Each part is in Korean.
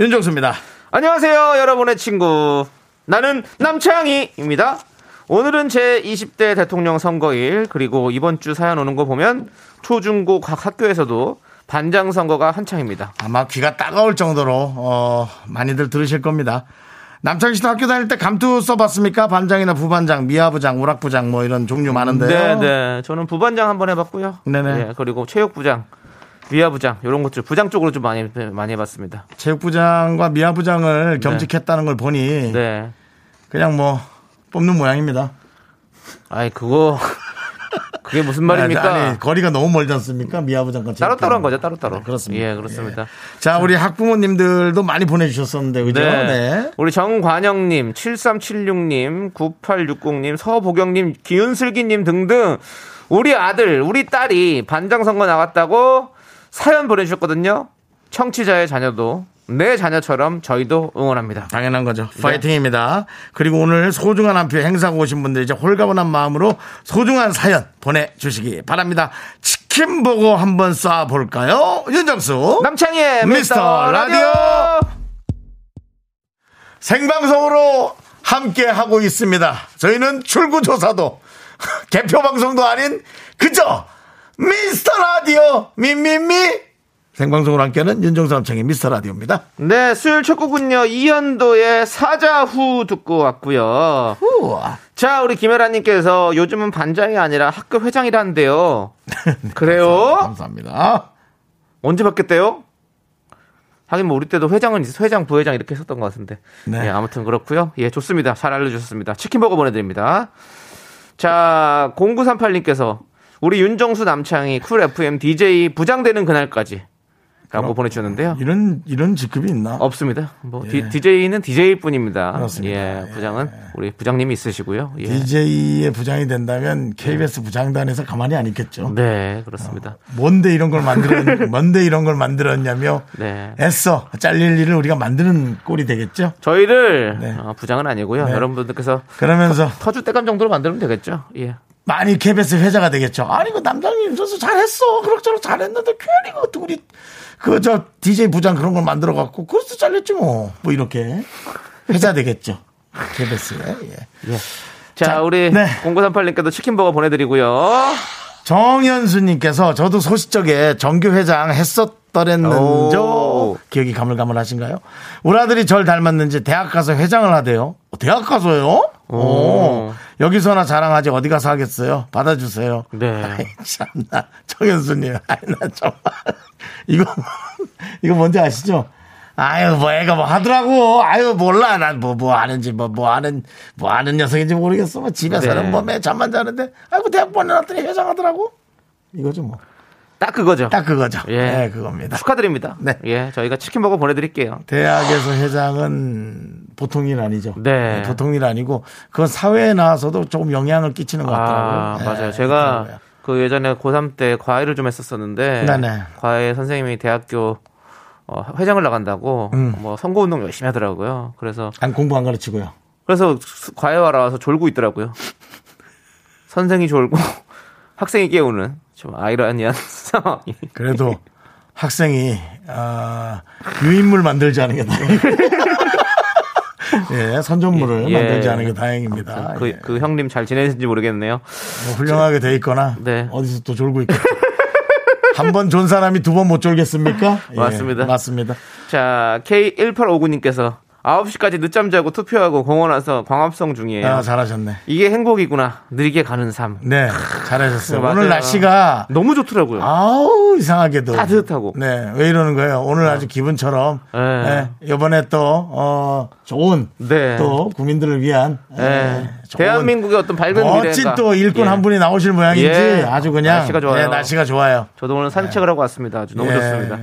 윤정수입니다. 안녕하세요, 여러분의 친구. 나는 남창희입니다. 오늘은 제 20대 대통령 선거일, 그리고 이번 주 사연 오는 거 보면 초중고 각 학교에서도 반장 선거가 한창입니다. 아마 귀가 따가울 정도로 어, 많이들 들으실 겁니다. 남창희 씨도 학교 다닐 때 감투 써봤습니까? 반장이나 부반장, 미화부장, 우락부장 뭐 이런 종류 많은데요. 네, 네. 저는 부반장 한번 해봤고요. 네네. 예, 그리고 체육부장, 미화부장, 이런 것들 부장 쪽으로 좀 많이, 많이 해봤습니다. 체육부장과 미화부장을 겸직했다는 걸 보니 네. 그냥 뭐 뽑는 모양입니다. 아이, 그거, 그게 무슨 말입니까? 아니, 거리가 너무 멀지 않습니까? 미화부장과 따로따로 한 거죠, 따로따로. 네, 그렇습니다. 예, 그렇습니다. 자, 우리 학부모님들도 많이 보내주셨었는데, 그죠? 네. 네. 우리 정관영님, 7376님, 9860님, 서보경님, 기은슬기님 등등 우리 아들, 우리 딸이 반장 선거 나갔다고 사연 보내주셨거든요. 청취자의 자녀도 내 자녀처럼 저희도 응원합니다. 당연한 거죠. 네. 파이팅입니다. 그리고 오늘 소중한 한 표 행사고 오신 분들 이제 홀가분한 마음으로 소중한 사연 보내주시기 바랍니다. 치킨 보고 한번 쏴볼까요? 윤정수. 남창희의 미스터 미스터 라디오. 라디오. 생방송으로 함께 하고 있습니다. 저희는 출구조사도 개표 방송도 아닌 그저 미스터 라디오 미미미 생방송으로 함께하는 윤정수 남창의 미스터 라디오입니다. 네, 수요일 첫 곡은요, 이현도의 사자후 듣고 왔고요. 우와. 자, 우리 김혜라님께서 요즘은 반장이 아니라 학교 회장이라는데요. 그래요? 감사합니다. 언제 바뀌었대요? 하긴 뭐 우리 때도 회장은 있어 회장 부회장 이렇게 했었던 것 같은데. 네. 예, 아무튼 그렇고요. 예, 좋습니다. 잘 알려주셨습니다. 치킨버거 보내드립니다. 자, 0938님께서 우리 윤정수 남창희 쿨 FM DJ 부장되는 그날까지 라고 보내주셨는데요. 이런 이런 직급이 있나? 없습니다. 뭐 예. DJ는 DJ일 뿐입니다. 그렇습니다. 예, 예. 부장은 우리 부장님이 있으시고요. 예. DJ의 부장이 된다면 KBS 부장단에서 가만히 안 있겠죠. 네, 그렇습니다. 뭔데 이런 걸 만들었, 뭔데 이런 걸 만들었냐며 네. 애써 잘릴 일을 우리가 만드는 꼴이 되겠죠. 저희를 네. 어, 부장은 아니고요. 네. 여러분들께서 그러면서 터주 때감 정도로 만들면 되겠죠. 예. 많이 KBS 회자가 되겠죠. 아니 그 남장님 저서 잘했어. 그럭저럭 잘했는데 괜히 그 우리 그저 DJ 부장 그런 걸 만들어 갖고 그래서 잘렸지 뭐. 뭐 이렇게 회자 되겠죠. KBS에. 예. 자, 자, 우리 네. 0938님께도 치킨버거 보내드리고요. 정현수님께서 저도 소시적에 정규회장 했었더랬는죠. 오. 기억이 가물가물하신가요? 우리 아들이 절 닮았는지 대학 가서 회장을 하대요. 어, 대학 가서요? 오. 여기서나 자랑하지 어디 가서 하겠어요? 받아주세요. 네. 아이, 참나. 정현수님. 아이, 나 정말. 이거, 이거 뭔지 아시죠? 아유, 뭐 애가 뭐 하더라고. 아유, 몰라. 난 뭐, 뭐 하는지, 뭐, 뭐 하는, 뭐 하는 녀석인지 모르겠어. 뭐 집에서는 네. 뭐 매 잠만 자는데, 아이고, 대학 보내놨더니 회장하더라고. 이거죠, 뭐. 딱 그거죠. 딱 그거죠. 예. 네, 그겁니다. 축하드립니다. 네. 예, 저희가 치킨버거 보내드릴게요. 대학에서 회장은 보통 일 아니죠. 네. 보통 일 아니고, 그건 사회에 나와서도 조금 영향을 끼치는 것 같더라고요. 아, 네, 맞아요. 제가 그렇더라고요. 그 예전에 고3 때 과외를 좀 했었었는데, 네네. 과외 선생님이 대학교 어, 회장을 나간다고 음. 뭐 선거 운동 열심히 하더라고요. 그래서 안 공부 안 가르치고요. 그래서 수- 과외하러 와서 졸고 있더라고요. 선생이 졸고 학생이 깨우는 좀 아이러니한 상황이. 그래도 학생이 아, 유인물 만들지 않은 게 다행이에요. 예, 선전물을 예. 만들지 않은 게 다행입니다. 그, 예. 그 형님 잘 지내시는지 모르겠네요. 뭐 훌륭하게 돼 있거나 네. 어디서 또 졸고 있고 한번 존 사람이 두 번 못 졸겠습니까? 예, 맞습니다. 맞습니다. 자, K1859님께서 9시까지 늦잠 자고 투표하고 공원 와서 광합성 중이에요. 아, 잘하셨네. 이게 행복이구나. 느리게 가는 삶. 네, 잘하셨어요. 맞아요. 오늘 날씨가 너무 좋더라고요. 아우 이상하게도 따뜻하고. 네, 왜 이러는 거예요? 오늘 아주 기분처럼 네. 네, 이번에 또 어, 좋은 네. 또 국민들을 위한 예. 네, 좋은 대한민국의 어떤 밝은 멋진 미래가 또 일꾼 예. 한 분이 나오실 모양인지 예. 아주 그냥 날씨가 좋아요. 네, 날씨가 좋아요. 저도 오늘 산책을 하고 왔습니다. 아주 너무 예. 좋습니다.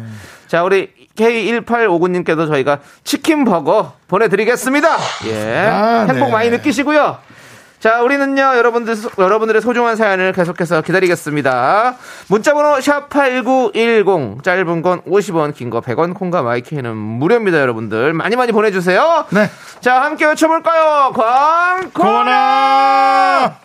자, 우리 K1859님께도 저희가 치킨 버거 보내드리겠습니다. 예. 아, 행복 네. 많이 느끼시고요. 자, 우리는요, 여러분들, 여러분들의 소중한 사연을 계속해서 기다리겠습니다. 문자번호 샵8910, 짧은 건 50원, 긴 거 100원, 콩과 마이크는 무료입니다, 여러분들. 많이 많이 보내주세요. 네. 자, 함께 외쳐볼까요? 광고나!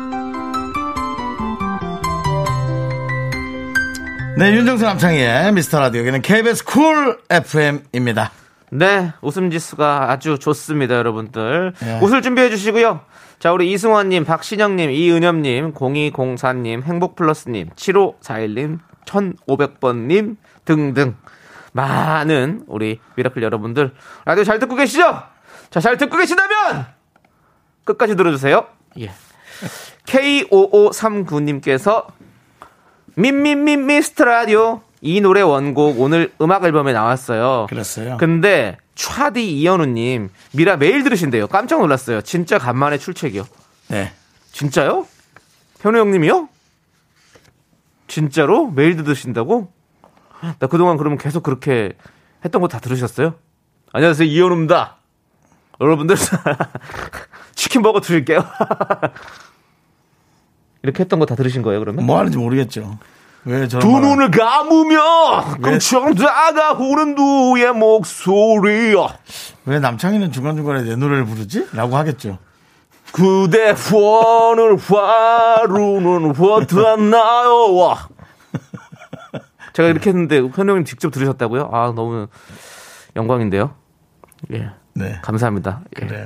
네, 윤정수 남창희의 미스터 라디오. 여기는 KBS 쿨 FM입니다. 네, 웃음 지수가 아주 좋습니다, 여러분들. 예. 웃을 준비해 주시고요. 자, 우리 이승원님, 박신영님, 이은엽님, 0204님, 행복플러스님, 7541님, 1500번님 등등. 많은 우리 미라클 여러분들 라디오 잘 듣고 계시죠? 자, 잘 듣고 계시다면 끝까지 들어주세요. 예. K5539님께서 민민민 미스터 라디오 이 노래 원곡 오늘 음악 앨범에 나왔어요. 그랬어요. 근데 차디 이현우님 미라 매일 들으신대요. 깜짝 놀랐어요. 진짜 간만에 출첵이요. 네. 진짜요? 현우 형님이요? 진짜로 매일 들으신다고? 나 그동안 그러면 계속 그렇게 했던 거 다 들으셨어요? 안녕하세요 이현우입니다. 여러분들 치킨 버거 드릴게요. 이렇게 했던 거 다 들으신 거예요 그러면? 뭐 하는지 모르겠죠. 왜 저런 두 말을- 눈을 감으며 껑청 다가오는 누의 목소리야 왜 남창희는 중간중간에 내 노래를 부르지? 라고 하겠죠. 그대 후원을 화루는 어떠나요 와. 제가 이렇게 했는데 현우 형님 직접 들으셨다고요? 아 너무 영광인데요 예 네. 감사합니다 예. 그래요.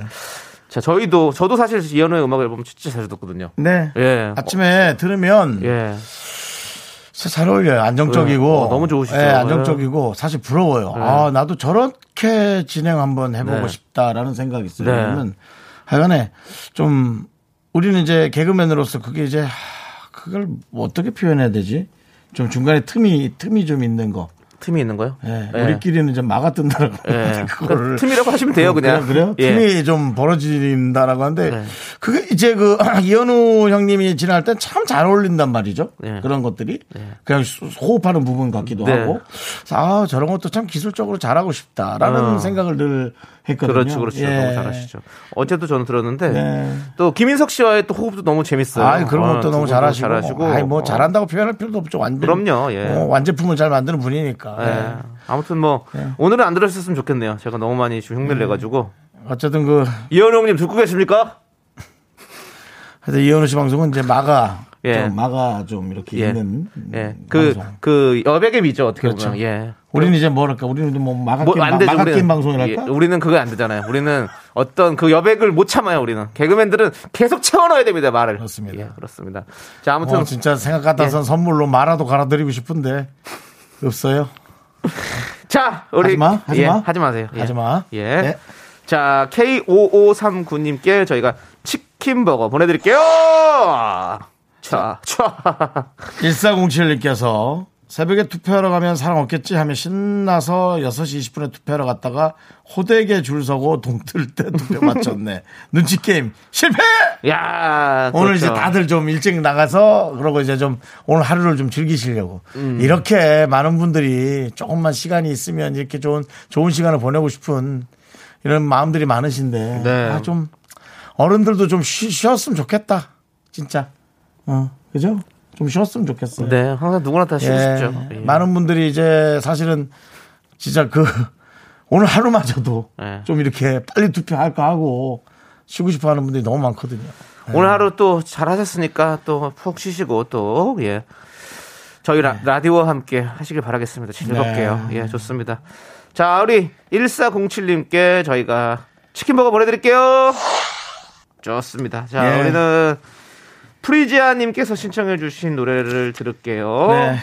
자 저희도 저도 사실 이현우의 음악 앨범 진짜 자주 듣거든요 네. 예. 아침에 들으면 예 진짜 잘 어울려요. 안정적이고. 네. 어, 너무 좋으시죠. 예, 안정적이고. 사실 부러워요. 아, 나도 저렇게 진행 한번 해 보고 네. 싶다라는 생각이 있어요. 네. 왜냐면 하여간에 좀 우리는 이제 개그맨으로서 그게 이제 하, 그걸 뭐 어떻게 표현해야 되지? 좀 중간에 틈이, 틈이 좀 있는 거. 틈이 있는 거요? 예, 예. 우리끼리는 좀 막아뜬다라고. 예. 그러니까 틈이라고 하시면 돼요 그냥 그래요? 예. 틈이 좀 벌어진다라고 하는데 네. 그게 이제 그 이현우 형님이 지날 땐참잘 어울린단 말이죠. 네. 그런 것들이 그냥 수- 호흡하는 부분 같기도 네. 하고 아 저런 것도 참 기술적으로 잘하고 싶다라는 어. 생각을 늘 했거든요. 그렇죠, 그렇죠. 예. 너무 잘하시죠. 어제도 저는 들었는데 네. 또 김인석 씨와의 또 호흡도 너무 재밌어요. 아, 그런 어, 것도 두 너무 잘하시고, 잘하시고. 아이 뭐 어. 잘한다고 표현할 필요도 없죠. 완전 그럼요, 예. 어, 완제품을 잘 만드는 분이니까. 예. 예. 아무튼 뭐 오늘은 안 들으셨으면 좋겠네요. 제가 너무 많이 지금 흉내를 내 가지고 어쨌든 그 이현우 형님 듣고 계십니까? 하여튼 이현우 씨 방송은 이제 마가 예. 좀 마가 좀 이렇게 예. 있는 예, 그 방송. 그 여백의 미죠 어떻게 그렇죠. 보면. 예. 우리는 이제 뭐랄까 우리는 뭐 마가 뭐 게임, 안 되죠. 우리는. 게임 방송이랄까? 예, 우리는 그거 안 되잖아요. 우리는 어떤 그 여백을 못 참아요. 우리는 개그맨들은 계속 채워넣어야 됩니다. 말을. 그렇습니다. 예, 그렇습니다. 자, 아무튼 어, 진짜 생각 같아서 예. 선물로 마라도 갈아드리고 싶은데 없어요. 자, 우리 하지마, 하지마. 예, 하지 마세요. 예. 하지마. 예. 네. 자, K5539님께 저희가 치킨 버거 보내드릴게요. 자, 자. 1407님께서 새벽에 투표하러 가면 사람 없겠지 하며 신나서 6시 20분에 투표하러 갔다가 호되게 줄 서고 동틀 때 투표 마쳤네. 눈치 게임 실패! 야, 오늘 그렇죠. 이제 다들 좀 일찍 나가서 그러고 이제 좀 오늘 하루를 좀 즐기시려고 음. 이렇게 많은 분들이 조금만 시간이 있으면 이렇게 좋은 좋은 시간을 보내고 싶은 이런 마음들이 많으신데 네. 아, 좀 어른들도 좀 쉬, 쉬었으면 좋겠다 진짜 어 그죠 좀 쉬었으면 좋겠어요. 네, 항상 누구나 다 쉬고 예, 싶죠. 예. 많은 분들이 이제 사실은 진짜 그 오늘 하루마저도 예. 좀 이렇게 빨리 투표할까 하고 쉬고 싶어 하는 분들이 너무 많거든요. 오늘 하루 또 잘하셨으니까 또 푹 쉬시고 또, 예. 저희 라, 라디오와 함께 하시길 바라겠습니다. 즐겁게요. 네. 예, 좋습니다. 자, 우리 1407님께 저희가 치킨버거 보내드릴게요. 좋습니다. 자, 예. 우리는 프리지아님께서 신청해주신 노래를 들을게요. 네.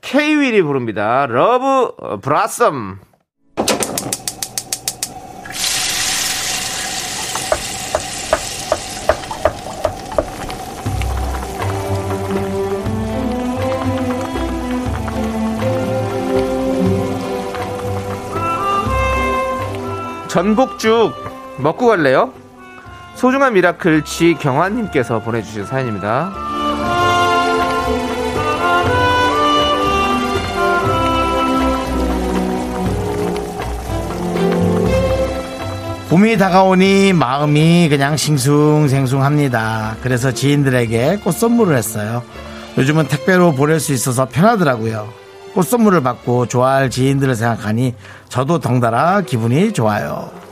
K-윌이 부릅니다. Love Blossom. 전복죽 먹고 갈래요? 소중한 미라클 지경환님께서 보내주신 사연입니다. 봄이 다가오니 마음이 그냥 싱숭생숭합니다. 그래서 지인들에게 꽃 선물을 했어요. 요즘은 택배로 보낼 수 있어서 편하더라고요. 꽃 선물을 받고 좋아할 지인들을 생각하니 저도 덩달아 기분이 좋아요.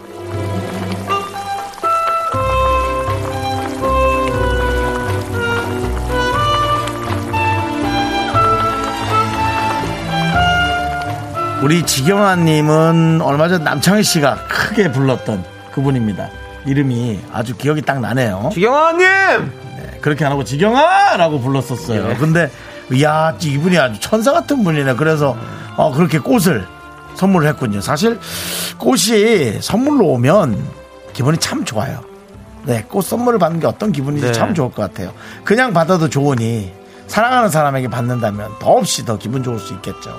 우리 지경아님은 얼마 전 남창희 씨가 크게 불렀던 그분입니다. 이름이 아주 기억이 딱 나네요. 지경환님! 네, 그렇게 안 하고 지경아 라고 불렀었어요. 예. 근데 야 이분이 아주 천사 같은 분이네. 그래서 어, 그렇게 꽃을 선물을 했군요. 사실 꽃이 선물로 오면 기분이 참 좋아요. 네, 꽃 선물을 받는 게 어떤 기분인지 네. 참 좋을 것 같아요. 그냥 받아도 좋으니 사랑하는 사람에게 받는다면 더없이 더 기분 좋을 수 있겠죠.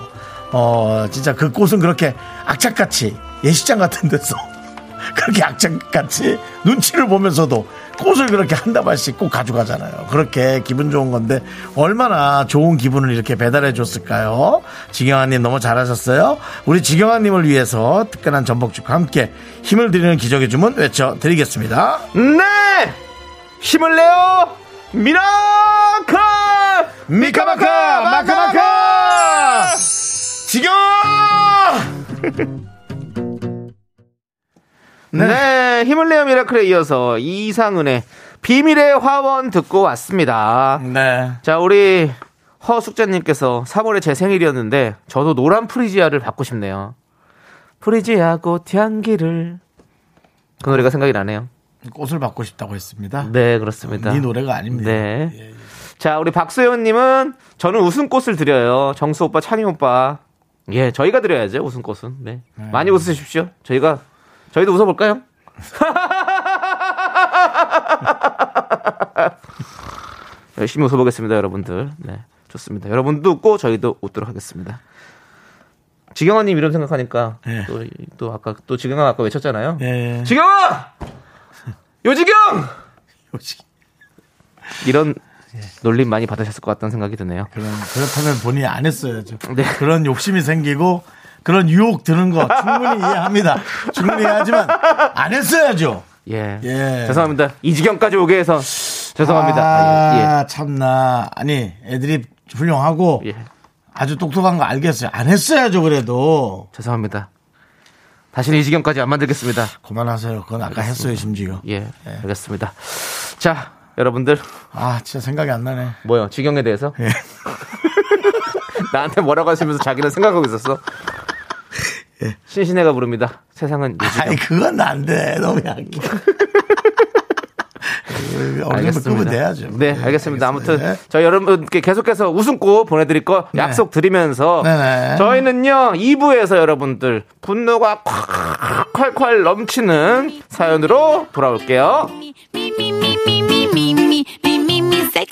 어, 진짜 그 꽃은 그렇게 악착같이 예식장 같은 데서 그렇게 악착같이 눈치를 보면서도 꽃을 그렇게 한 다발씩 꼭 가져가잖아요. 그렇게 기분 좋은 건데 얼마나 좋은 기분을 이렇게 배달해 줬을까요? 지경아님 너무 잘하셨어요. 우리 지경아님을 위해서 특별한 전복죽과 함께 힘을 드리는 기적의 주문 외쳐드리겠습니다. 네! 힘을 내요! Miracle! 미카마카 마카마카 지경아 네. 힘을 내요 Miracle에 이어서 이상은의 비밀의 화원 듣고 왔습니다. 네. 자, 우리 허숙자님께서 3월에 제 생일이었는데 저도 노란 프리지아를 받고 싶네요. 프리지아 꽃 향기를 그 노래가 생각이 나네요. 꽃을 받고 싶다고 했습니다. 네, 그렇습니다. 네 노래가 아닙니다. 네. 예, 예. 자, 우리 박소연님은 저는 웃음꽃을 드려요. 정수 오빠, 찬이 오빠. 예, 저희가 드려야죠, 웃음꽃은. 네. 많이 웃으십시오. 저희가, 저희도 웃어 볼까요? 열심히 웃어 보겠습니다, 여러분들. 네. 좋습니다. 여러분도 웃고 저희도 웃도록 하겠습니다. 지경아 님 이름 생각하니까 예. 또, 또 아까 또 지경아 아까 외쳤잖아요. 예. 지경아! 요지경! 이런 놀림 많이 받으셨을 것 같다는 생각이 드네요. 그런, 그렇다면 본인이 안 했어야죠. 네. 그런 욕심이 생기고 그런 유혹 드는 거 충분히 이해합니다. 충분히 이해하지만 안 했어야죠. 예. 예. 죄송합니다. 이 지경까지 오게 해서 죄송합니다. 아, 참나. 아니, 애들이 훌륭하고 예. 예. 아주 똑똑한 거 알겠어요. 안 했어야죠, 그래도. 죄송합니다. 다시는 이 지경까지 안 만들겠습니다. 그만하세요. 그건 아까 했어요, 심지어. 예. 알겠습니다. 자, 여러분들 아, 진짜 생각이 안 나네. 뭐요? 지경에 대해서 예. 나한테 뭐라고 하시면서 자기는 생각하고 있었어. 신신애가 부릅니다. 세상은 예. 아니. 그건 안 돼. 너무 약해. 급은 돼야죠. 네, 예, 알겠습니다. 아무튼 네. 저희 여러분께 계속해서 웃음꽃 보내드릴 거 네. 약속 드리면서 네네. 저희는요 2부에서 여러분들 분노가 콸콸콸 넘치는 사연으로 돌아올게요.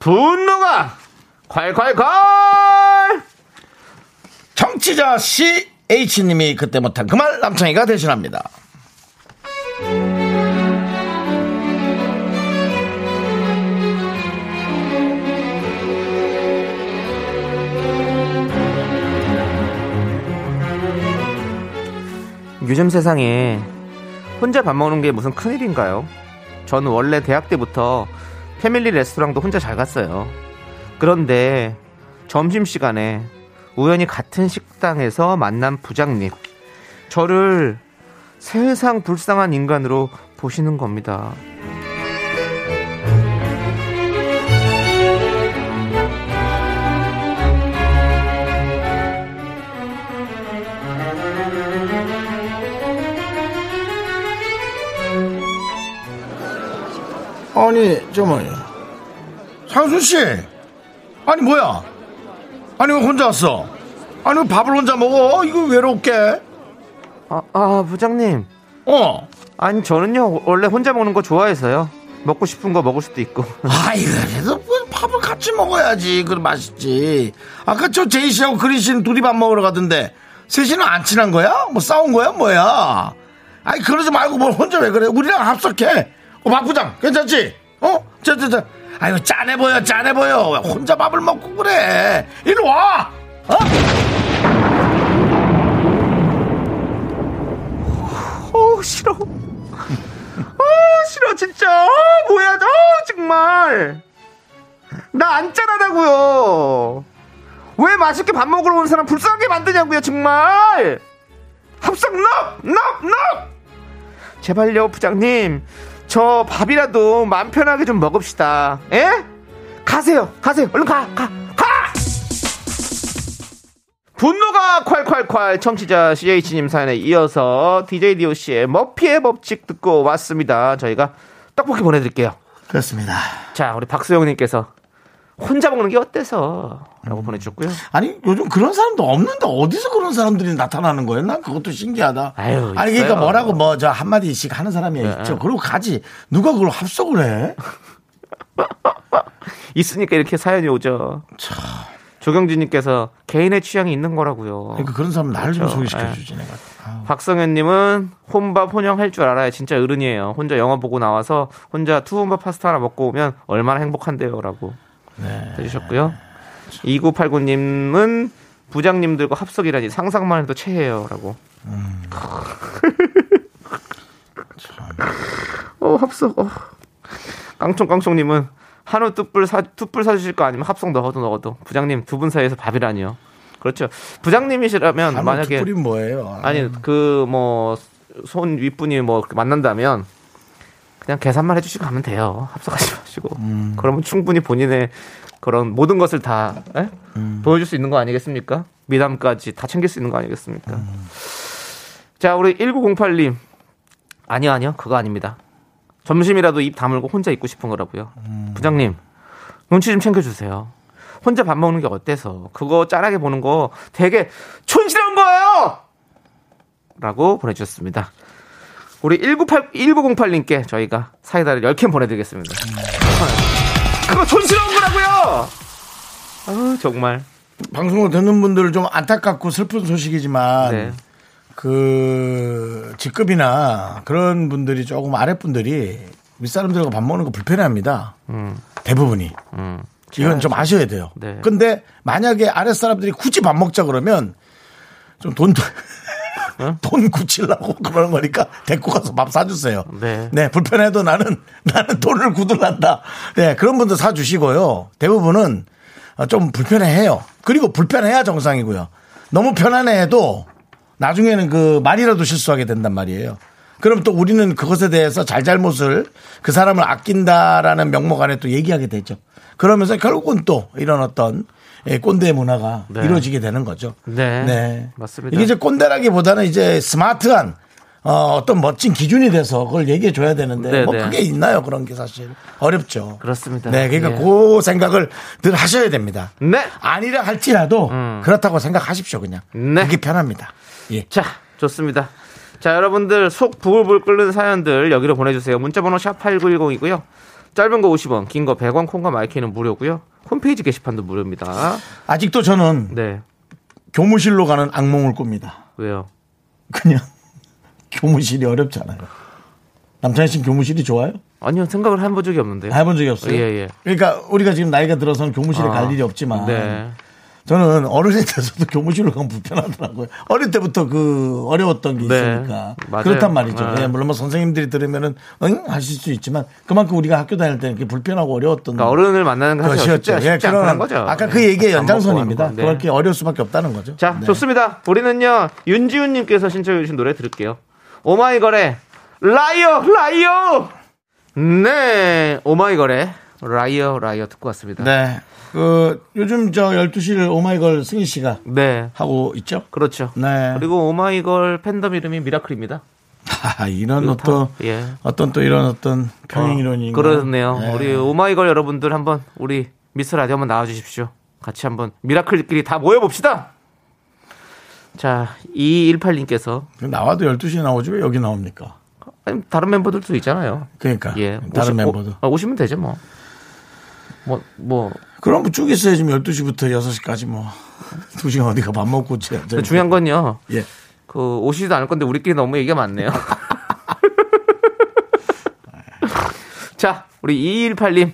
분노가 콸콸콸 정치자 CH님이 그때 못한 그 말 남창희가 대신합니다. 요즘 세상에 혼자 밥 먹는 게 무슨 큰일인가요? 저는 원래 대학 때부터 패밀리 레스토랑도 혼자 잘 갔어요. 그런데 점심시간에 우연히 같은 식당에서 만난 부장님. 저를 세상 불쌍한 인간으로 보시는 겁니다. 아니, 저 뭐야. 상순 씨. 아니, 뭐야. 아니, 왜 혼자 왔어? 아니, 왜 밥을 혼자 먹어? 이거 외롭게. 아, 아, 부장님. 어. 아니, 저는요, 원래 혼자 먹는 거 좋아해서요. 먹고 싶은 거 먹을 수도 있고. 아이, 그래도 뭐 밥을 같이 먹어야지. 그럼 맛있지. 아까 저 제이 씨하고 그리 씨는 둘이 밥 먹으러 가던데, 셋이는 안 친한 거야? 뭐 싸운 거야? 뭐야? 아니, 그러지 말고 뭘 혼자 왜 그래? 우리랑 합석해. 어, 박 부장, 괜찮지? 어? 저, 저, 저. 아유, 짠해 보여, 짠해 보여. 왜 혼자 밥을 먹고 그래? 이리 와! 어? 어, 싫어. 아, 싫어, 진짜. 아, 뭐야, 아, 정말. 나 안 짠하다고요. 왜 맛있게 밥 먹으러 온 사람 불쌍하게 만드냐고요, 정말. 합성 넉! 넉! 넉! 제발요, 부장님. 저 밥이라도 마음 편하게 좀 먹읍시다. 예? 가세요, 가세요. 얼른 가, 가, 가! 분노가 콸콸콸 청취자 CH님 사연에 이어서 DJ DOC의 머피의 법칙 듣고 왔습니다. 저희가 떡볶이 보내드릴게요. 그렇습니다. 자, 우리 박수영님께서 혼자 먹는 게 어때서? 라고 보내주셨고요. 아니 요즘 그런 사람도 없는데 어디서 그런 사람들이 나타나는 거예요? 난 그것도 신기하다. 아유, 아니 있어요. 그러니까 뭐라고 뭐 저 한마디씩 하는 사람이 네. 있죠. 그리고 가지 누가 그걸 합석을 해? 있으니까 이렇게 사연이 오죠. 조경진님께서 개인의 취향이 있는 거라고요. 그러니까 그런 사람 나를 좀 그렇죠. 소개시켜 주지 내가. 아우. 박성현님은 혼밥 혼영 할 줄 알아야 진짜 어른이에요. 혼자 영화 보고 나와서 혼자 투혼밥 파스타 하나 먹고 오면 얼마나 행복한데요라고 네. 해주셨고요. 2989님은 부장님들과 합석이라니 상상만 해도 체해요라고. 음. 어 합석. 어. 깡총깡총님은 한우 뚝불 사 뚝불 사주실 거 아니면 합석 넣어도 넣어도 부장님 두 분 사이에서 밥이라니요. 그렇죠. 부장님이시라면 만약에 특불이 뭐예요? 아니 그 뭐 손 윗분이 뭐 만난다면 그냥 계산만 해주시고 가면 돼요. 합석하지 마시고. 음. 그러면 충분히 본인의 그런 모든 것을 다 에? 음. 보여줄 수 있는 거 아니겠습니까? 미담까지 다 챙길 수 있는 거 아니겠습니까? 음. 자, 우리 1908님. 아니요, 아니요. 그거 아닙니다. 점심이라도 입 다물고 혼자 있고 싶은 거라고요. 음. 부장님, 눈치 좀 챙겨주세요. 혼자 밥 먹는 게 어때서? 그거 짠하게 보는 거 되게 촌스러운 거예요! 라고 보내주셨습니다. 우리 198, 1908님께 저희가 사이다를 10캔 보내드리겠습니다. 그거 촌스러운 거라고요! 아우, 정말. 방송을 듣는 분들 좀 안타깝고 슬픈 소식이지만 네. 그 직급이나 그런 분들이 조금 아랫분들이 윗사람들과 밥 먹는 거 불편해합니다. 대부분이. 음. 이건 좀 아셔야 돼요. 네. 근데 만약에 아랫사람들이 굳이 밥 먹자 그러면 좀 돈, 어? 돈 굳히려고 그러는 거니까 데리고 가서 밥 사주세요. 네. 불편해도 나는, 나는 돈을 굳을란다. 네, 그런 분들 사주시고요. 대부분은 어, 좀 불편해해요. 그리고 불편해야 정상이고요. 너무 편안해해도 나중에는 그 말이라도 실수하게 된단 말이에요. 그럼 또 우리는 그것에 대해서 잘잘못을 그 사람을 아낀다라는 명목 안에 또 얘기하게 되죠. 그러면서 결국은 또 이런 어떤 예, 꼰대 문화가 네. 이루어지게 되는 거죠. 네. 맞습니다. 이게 이제 꼰대라기보다는 이제 스마트한 어, 떤 멋진 기준이 돼서 그걸 얘기해 줘야 되는데 네, 뭐 네. 그게 있나요? 그런 게 사실 어렵죠. 그렇습니다. 네, 그러니까 예. 그 생각을 늘 하셔야 됩니다. 네. 아니라 할지라도 그렇다고 생각하십시오, 그냥. 네. 그게 편합니다. 예. 자, 좋습니다. 자, 여러분들 속 부글부글 끓는 사연들 여기로 보내주세요. 문자번호 샵 8910이고요. 짧은 거 50원, 긴 거 100원, 콩과 마이크는 무료고요. 홈페이지 게시판도 무료입니다. 아직도 저는 네. 교무실로 가는 악몽을 꿉니다. 왜요? 그냥 교무실이 어렵잖아요. 남창희 씨는 교무실이 좋아요? 아니요, 생각을 해본 적이 없는데요. 해본 적이 없어요. 예, 예. 그러니까 우리가 지금 나이가 들어서는 교무실에 아, 갈 일이 없지만 네. 저는 어른이 돼서도 교무실로 가면 불편하더라고요. 어릴 때부터 그 어려웠던 게 네, 있으니까. 맞아요. 그렇단 말이죠. 네. 예, 물론 뭐 선생님들이 들으면은 응 하실 수 있지만 그만큼 우리가 학교 다닐 때는 그게 불편하고 어려웠던 그러니까 어른을 만나는 게 사실 쉽지, 것이었죠. 예, 쉽지 않다는 거죠. 아까 네. 그 얘기의 밥 먹고 연장선입니다. 네. 그렇게 어려울 수밖에 없다는 거죠. 자, 네. 좋습니다. 우리는요, 윤지훈 님께서 신청해 주신 노래 들을게요. 오마이걸의 Liar, Liar! 네, 오마이걸의 Liar, Liar 듣고 왔습니다. 네. 그 요즘 저 12시를 오마이걸 승희 씨가 네, 하고 있죠. 그렇죠. 네. 그리고 오마이걸 팬덤 이름이 Miracle입니다. 아, 이런. 어떤 예. 어떤 또 이런 어떤 평행 어, 이론이 그렇네요. 네. 우리 오마이걸 여러분들 한번 우리 미스 라디오 한번 나와 주십시오. 같이 한번 Miracle끼리 다 모여 봅시다. 자, 2218님께서 나와도 12시에 나오지 왜 여기 나옵니까? 아니, 다른 멤버들도 있잖아요. 그러니까 예, 다른 오시- 멤버도. 오, 오시면 되죠, 뭐. 뭐, 뭐. 그럼 뭐 쭉 있어야지 12시부터 6시까지 뭐 2시간 어디가 밥 먹고 지 근데 중요한 건요. 예. 그 오시지도 않을 건데 우리끼리 너무 얘기가 많네요. 자, 우리 2218님.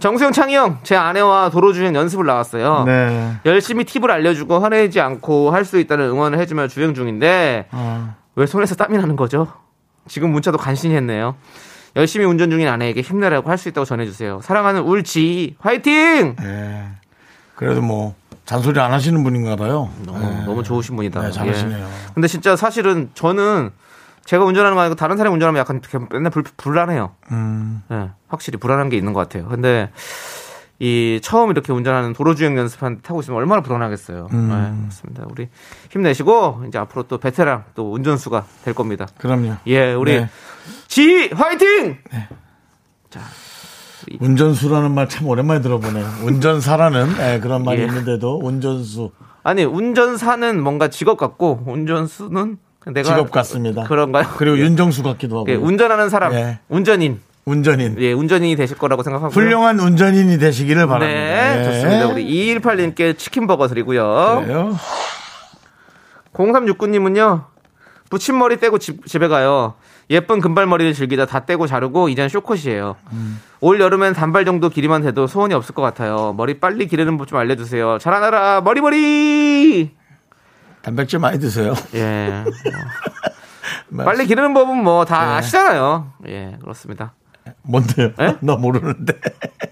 정수영 창희 형, 제 아내와 도로 주행 연습을 나왔어요. 네. 열심히 팁을 알려주고 화내지 않고 할 수 있다는 응원을 해주며 주행 중인데 어. 왜 손에서 땀이 나는 거죠? 지금 문자도 간신히 했네요. 열심히 운전 중인 아내에게 힘내라고 할 수 있다고 전해주세요. 사랑하는 울지 화이팅! 예. 그래도 뭐 잔소리 안 하시는 분인가 봐요. 너무, 예. 너무 좋으신 분이다. 네, 잘하시네요. 예. 근데 진짜 사실은 저는 제가 운전하는 거 아니고 다른 사람이 운전하면 약간 맨날 불, 불안해요. 음. 예, 확실히 불안한 게 있는 것 같아요. 근데 이 처음 이렇게 운전하는 도로주행 연습한 타고 있으면 얼마나 불안하겠어요. 음. 네, 맞습니다. 우리 힘내시고 이제 앞으로 또 베테랑 또 운전수가 될 겁니다. 그럼요. 예, 우리 네. 지 화이팅! 운전수라는 말 참 오랜만에 들어보네요. 운전사라는 예, 그런 말이 예. 있는데도 운전수 아니 운전사는 뭔가 직업 같고 운전수는 내가 직업 같습니다. 그런가요? 그리고 윤정수 같기도 하고 예, 운전하는 사람, 예. 운전인, 운전인 예, 운전인이 되실 거라고 생각하고요. 훌륭한 운전인이 되시기를 바랍니다. 네, 예. 좋습니다. 우리 2218님께 치킨버거 드리고요. 그래요? 0369님은요, 붙임머리 떼고 집, 집에 가요. 예쁜 금발머리를 즐기다 다 떼고 자르고 이젠 쇼컷이에요. 올 여름엔 단발 정도 길이만 돼도 소원이 없을 것 같아요. 머리 빨리 기르는 법 좀 알려주세요. 자라나라 머리머리! 단백질 많이 드세요. 예. 뭐, 빨리 기르는 법은 뭐다 네. 아시잖아요. 예, 그렇습니다. 뭔데요? 예? 나 모르는데.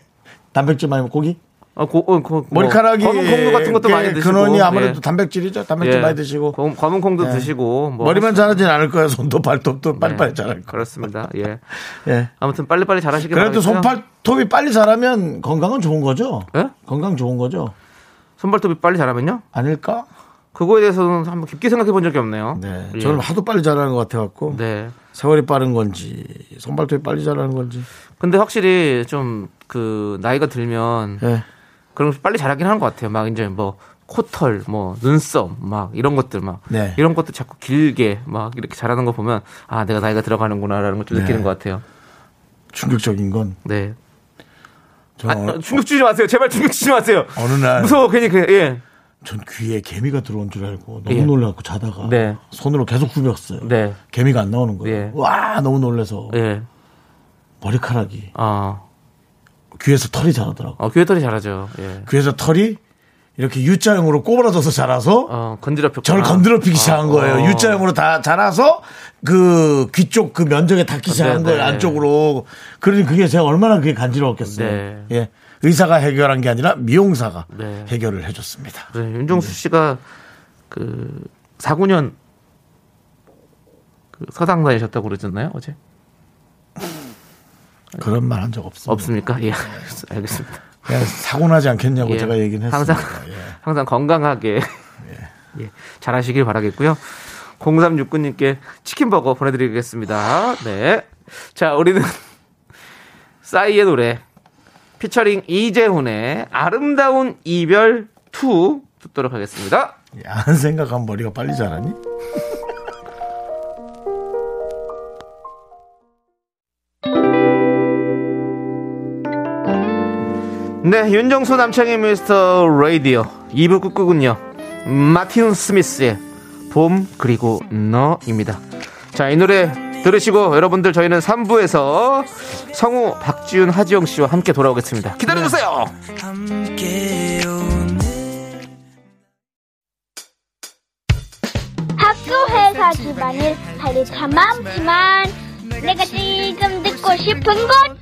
단백질 많이 먹고 고기? 어, 고, 어, 고, 뭐 머리카락이 검은 콩도 같은 것도 꽤 많이 드시고 근원이 아무래도 예. 단백질이죠. 단백질 예. 많이 드시고 검, 검은 콩도 예. 드시고 뭐 머리만 자라진 않을 거예요. 손도 발톱도 빨리빨리 네, 자랄 거예요. 그렇습니다. 예. 예. 아무튼 빨리빨리 잘하시길 그래도 바라겠고요. 손발톱이 빨리 자라면 건강은 좋은 거죠. 예? 건강 좋은 거죠. 손발톱이 빨리 자라면요? 아닐까? 그거에 대해서는 한번 깊게 생각해 본 적이 없네요. 네. 예. 저는 하도 빨리 자라는 것 같아 갖고 네. 세월이 빠른 건지 손발톱이 빨리 자라는 건지. 근데 확실히 좀 그 나이가 들면 예. 게 빨리 자라긴 하는 것 같아요. 막 이제 뭐 코털, 뭐 눈썹, 막 이런 것들 막 네. 이런 것도 자꾸 길게 막 이렇게 자라는 거 보면 아 내가 나이가 들어가는구나라는 걸 좀 네. 느끼는 것 같아요. 충격적인 건 네. 저는 아, 어, 충격 주지 마세요. 제발 충격 주지 마세요. 어느 날 무서워 괜히 그 예. 전 귀에 개미가 들어온 줄 알고 너무 예. 놀라고 자다가 네. 손으로 계속 후볐어요. 네. 개미가 안 나오는 거예요. 예. 와 너무 놀라서 예. 머리카락이 아. 귀에서 털이 자라더라고. 어, 귀에 털이 자라죠. 예. 귀에서 털이 이렇게 U자형으로 꼬부라져서 자라서 어, 건드려 저를 건드려 피기 시작한 거예요. U자형으로 다 자라서 그 귀 쪽 그 면적에 닿기 시작한 네, 거예요. 네. 안쪽으로. 그러니 그게 제가 얼마나 그게 간지러웠겠어요. 네. 예. 의사가 해결한 게 아니라 미용사가 네. 해결을 해줬습니다. 네, 윤종수 씨가 그 4, 9년 그 서당 다니셨다고 그러셨나요? 어제? 그런 말 한 적 없습니다. 없습니까? 예. 알겠습니다. 그냥 사고 나지 않겠냐고 예. 제가 얘기는 했습니다. 항상 예. 항상 건강하게 예. 잘하시길 바라겠고요. 0369님께 치킨 버거 보내드리겠습니다. 네. 자, 우리는 싸이의 노래 피처링 이재훈의 아름다운 이별 2 듣도록 하겠습니다. 야한 생각하면 머리가 빨리 자라니? 네, 윤정수 남창희 미스터 라디오 2부 끝곡은요. 마틴 스미스의 봄 그리고 너입니다. 자, 이 노래 들으시고 여러분들 저희는 3부에서 성우 박지윤 하지영 씨와 함께 돌아오겠습니다. 기다려 주세요. 학교회사 집안일 할일 참 많지만 내가 지금 듣고 싶은 건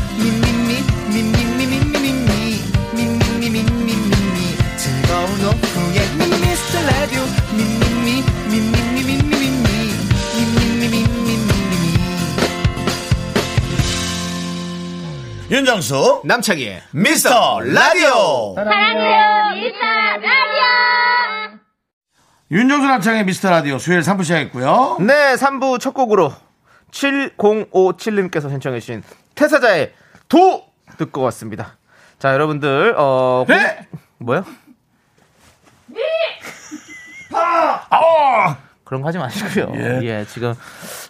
윤정수 남창희의 미스터 라디오 사랑해요 미스터 라디오 윤정수 남창의 미스터 라디오 수요일 3부 시작했고요 네 3부 첫 곡으로 7057님께서 신청해 주신 태사자의 도 듣고 왔습니다 자 여러분들 어 공- 네? 뭐요? 아! 그런 거 하지 마시고요 예. 예, 지금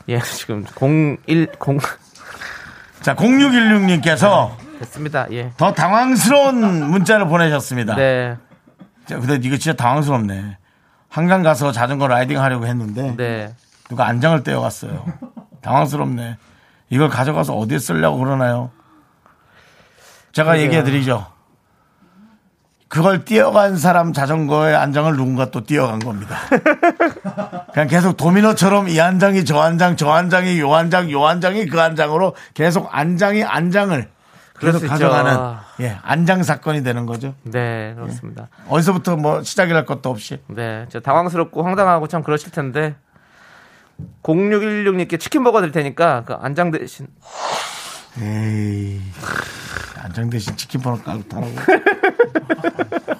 예 지금 010 자 0616님께서 됐습니다. 예. 더 당황스러운 문자를 보내셨습니다. 네, 자, 근데 이거 진짜 당황스럽네. 한강 가서 자전거 라이딩 하려고 했는데 네. 누가 안장을 떼어갔어요. 당황스럽네. 이걸 가져가서 어디에 쓰려고 그러나요? 제가 얘기해 드리죠 그걸 띄어간 사람 자전거의 안장을 누군가 또 띄어간 겁니다. 그냥 계속 도미노처럼 이 안장이 저 안장, 저 안장이 요 안장, 요 안장이 그 안장으로 계속 안장이 안장을 계속 수 가져가는. 예, 안장 사건이 되는 거죠. 네, 그렇습니다. 어디서부터 뭐 시작이랄 것도 없이. 네, 저 당황스럽고 황당하고 참 그러실 텐데 0616님께 치킨 버거 드릴 테니까 그 안장 대신 에이, 안장 대신 치킨 번호 깔고 타라고.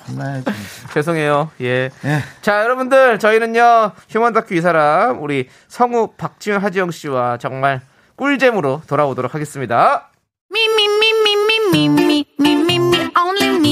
혼나야지. 죄송해요. 예. 예. 자, 여러분들 저희는요 휴먼 다큐 이 사람 우리 성우 박지현 하지영 씨와 정말 꿀잼으로 돌아오도록 하겠습니다. Me, only me,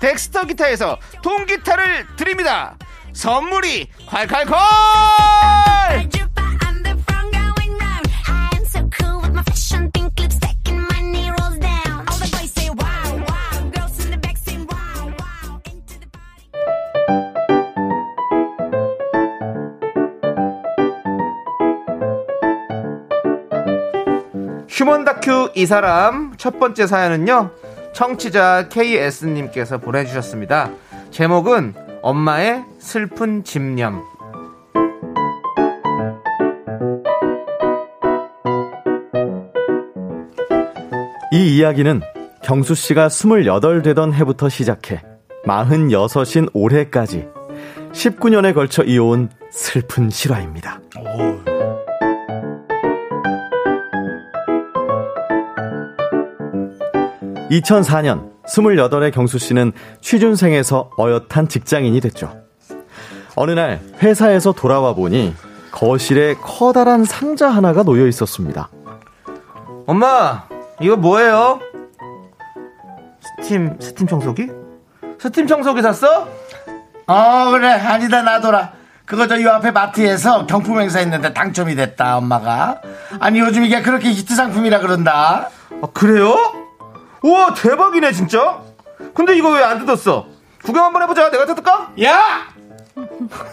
덱스터 기타에서 통기타를 드립니다. 선물이 콸콸콸! 휴먼 다큐 이 사람 첫 번째 사연은요. 청취자 KS님께서 보내주셨습니다. 제목은 엄마의 슬픈 집념. 이 이야기는 경수 씨가 28 되던 해부터 시작해 46인 올해까지 19년에 걸쳐 이어온 슬픈 실화입니다. 2004년 28의 경수 씨는 취준생에서 어엿한 직장인이 됐죠. 어느 날 회사에서 돌아와 보니 거실에 커다란 상자 하나가 놓여 있었습니다. 엄마 이거 뭐예요? 스팀 스팀 청소기? 스팀 청소기 샀어? 어 그래 아니다 놔둬라. 그거 저 요 앞에 마트에서 경품 행사 했는데 당첨이 됐다 엄마가. 아니 요즘 이게 그렇게 히트 상품이라 그런다. 아, 그래요? 우와 대박이네 진짜 근데 이거 왜 안 뜯었어? 구경 한번 해보자 내가 뜯을까? 야!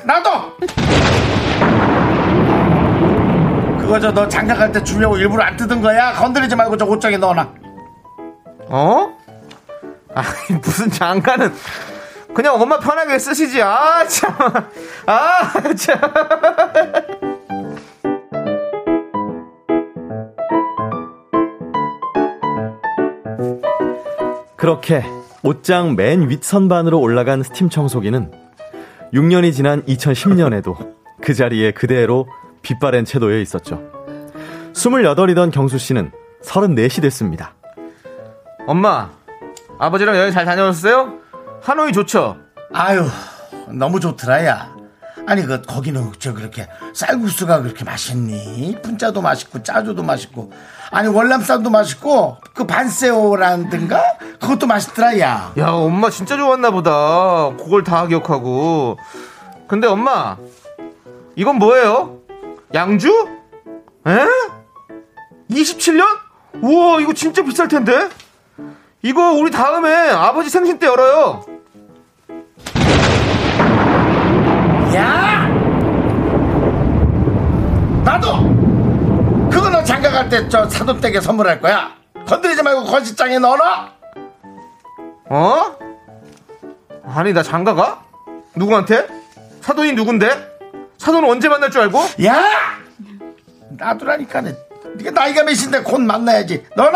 나도! 그거 저 너 장가 갈 때 주려고 일부러 안 뜯은 거야? 건드리지 말고 저 옷장에 넣어놔. 어? 아니 무슨 장가는 그냥 엄마 편하게 쓰시지 아참아 참. 그렇게 옷장 맨 윗선반으로 올라간 스팀 청소기는 6년이 지난 2010년에도 그 자리에 그대로 빗바랜 채 놓여 있었죠. 28이던 경수 씨는 34이 됐습니다. 엄마 아버지랑 여행 잘 다녀오셨어요? 하노이 좋죠? 아유, 너무 좋더라, 야. 아니, 그, 거기는 저 그렇게 쌀국수가 그렇게 맛있니? 분짜도 맛있고, 짜조도 맛있고. 아니, 월남쌈도 맛있고, 그 반새우라든가? 그것도 맛있더라, 야. 야, 엄마 진짜 좋았나 보다. 그걸 다 기억하고. 근데 엄마, 이건 뭐예요? 양주? 에? 27년? 우와, 이거 진짜 비쌀 텐데? 이거 우리 다음에 아버지 생신 때 열어요. 야! 나도! 그거 너 장가 갈 때 저 사돈댁에 선물할 거야. 건드리지 말고 거실장에 넣어놔! 어? 아니, 나 장가가? 누구한테? 사돈이 누군데? 사돈은 언제 만날 줄 알고? 야! 놔두라니까. 네가 나이가 몇인데 곧 만나야지. 넣어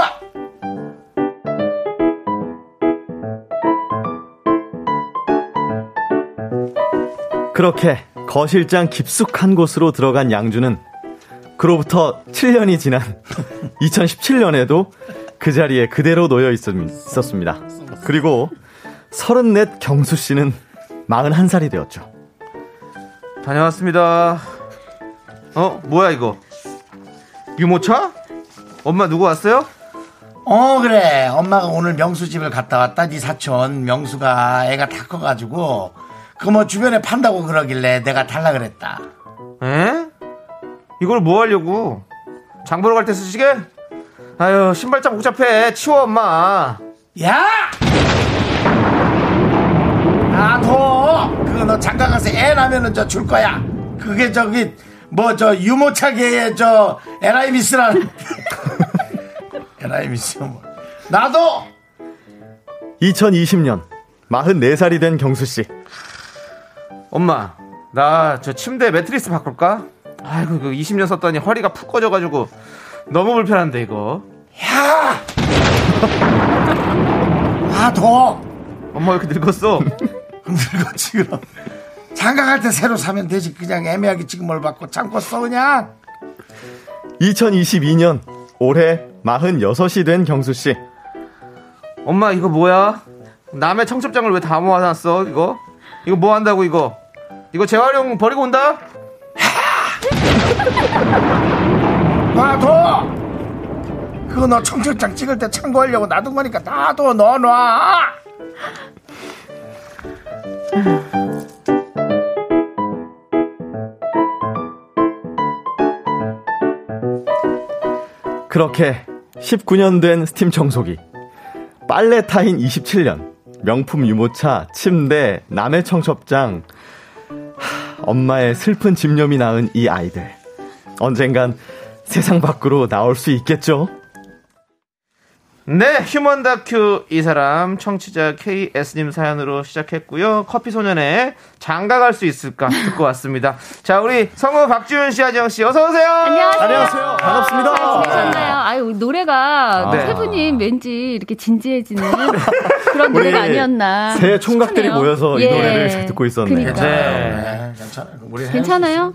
그렇게 거실장 깊숙한 곳으로 들어간 양주는 그로부터 7년이 지난 2017년에도 그 자리에 그대로 놓여 있었습니다. 그리고 34 경수 씨는 41살이 되었죠. 다녀왔습니다. 어, 뭐야, 이거? 유모차? 엄마 누구 왔어요? 어 그래 엄마가 오늘 명수 집을 갔다 왔다 네 사촌 명수가 애가 다 커가지고 그 뭐 주변에 판다고 그러길래 내가 달라 그랬다 에? 이걸 뭐 하려고? 장 보러 갈 때 쓰시게? 아유, 신발장 복잡해. 치워, 엄마. 야! 나도 그거 너 장가 가서 애 나면은 저 줄 거야 그게 저기 뭐 저 유모차계의 저 에라이미스라는 에라이미스 뭐 나도 2020년 44살이 된 경수 씨. 엄마, 나 저 침대 매트리스 바꿀까? 아이고, 그 20년 썼더니 허리가 푹 꺼져가지고 너무 불편한데, 이거. 야! 나도 엄마 왜 이렇게 늙었어? 늙었지 그럼 장가 갈 때 새로 사면 되지 그냥 애매하게 지금 뭘 받고 참고 써 그냥 2022년 올해 46이 된 경수 씨. 엄마, 이거 뭐야? 남의 청첩장을 왜 다 모아놨어, 이거? 이거 뭐 한다고, 이거? 이거 재활용 버리고 온다? 놔둬 그거 너 청첩장 찍을 때 참고하려고 놔둔 거니까 놔둬 넣어놔 그렇게 19년 된 스팀 청소기, 빨래 타인 27년, 명품 유모차, 침대, 남의 청첩장, 하, 엄마의 슬픈 집념이 낳은 이 아이들. 언젠간 세상 밖으로 나올 수 있겠죠? 네, 휴먼 다큐 이 사람 청취자 KS님 사연으로 시작했고요. 커피 소년의 장가 갈 수 있을까 듣고 왔습니다. 자, 우리 성우 박지훈 씨, 하정 씨, 어서 오세요. 안녕하세요. 안녕하세요. 반갑습니다. 노래가 네. 세 분이 왠지 이렇게 진지해지는 그런 노래가 아니었나. 새 총각들이 싶네요. 모여서 이 예. 노래를 듣고 있었네요. 그러니까. 네. 괜찮아 우리 괜찮아요?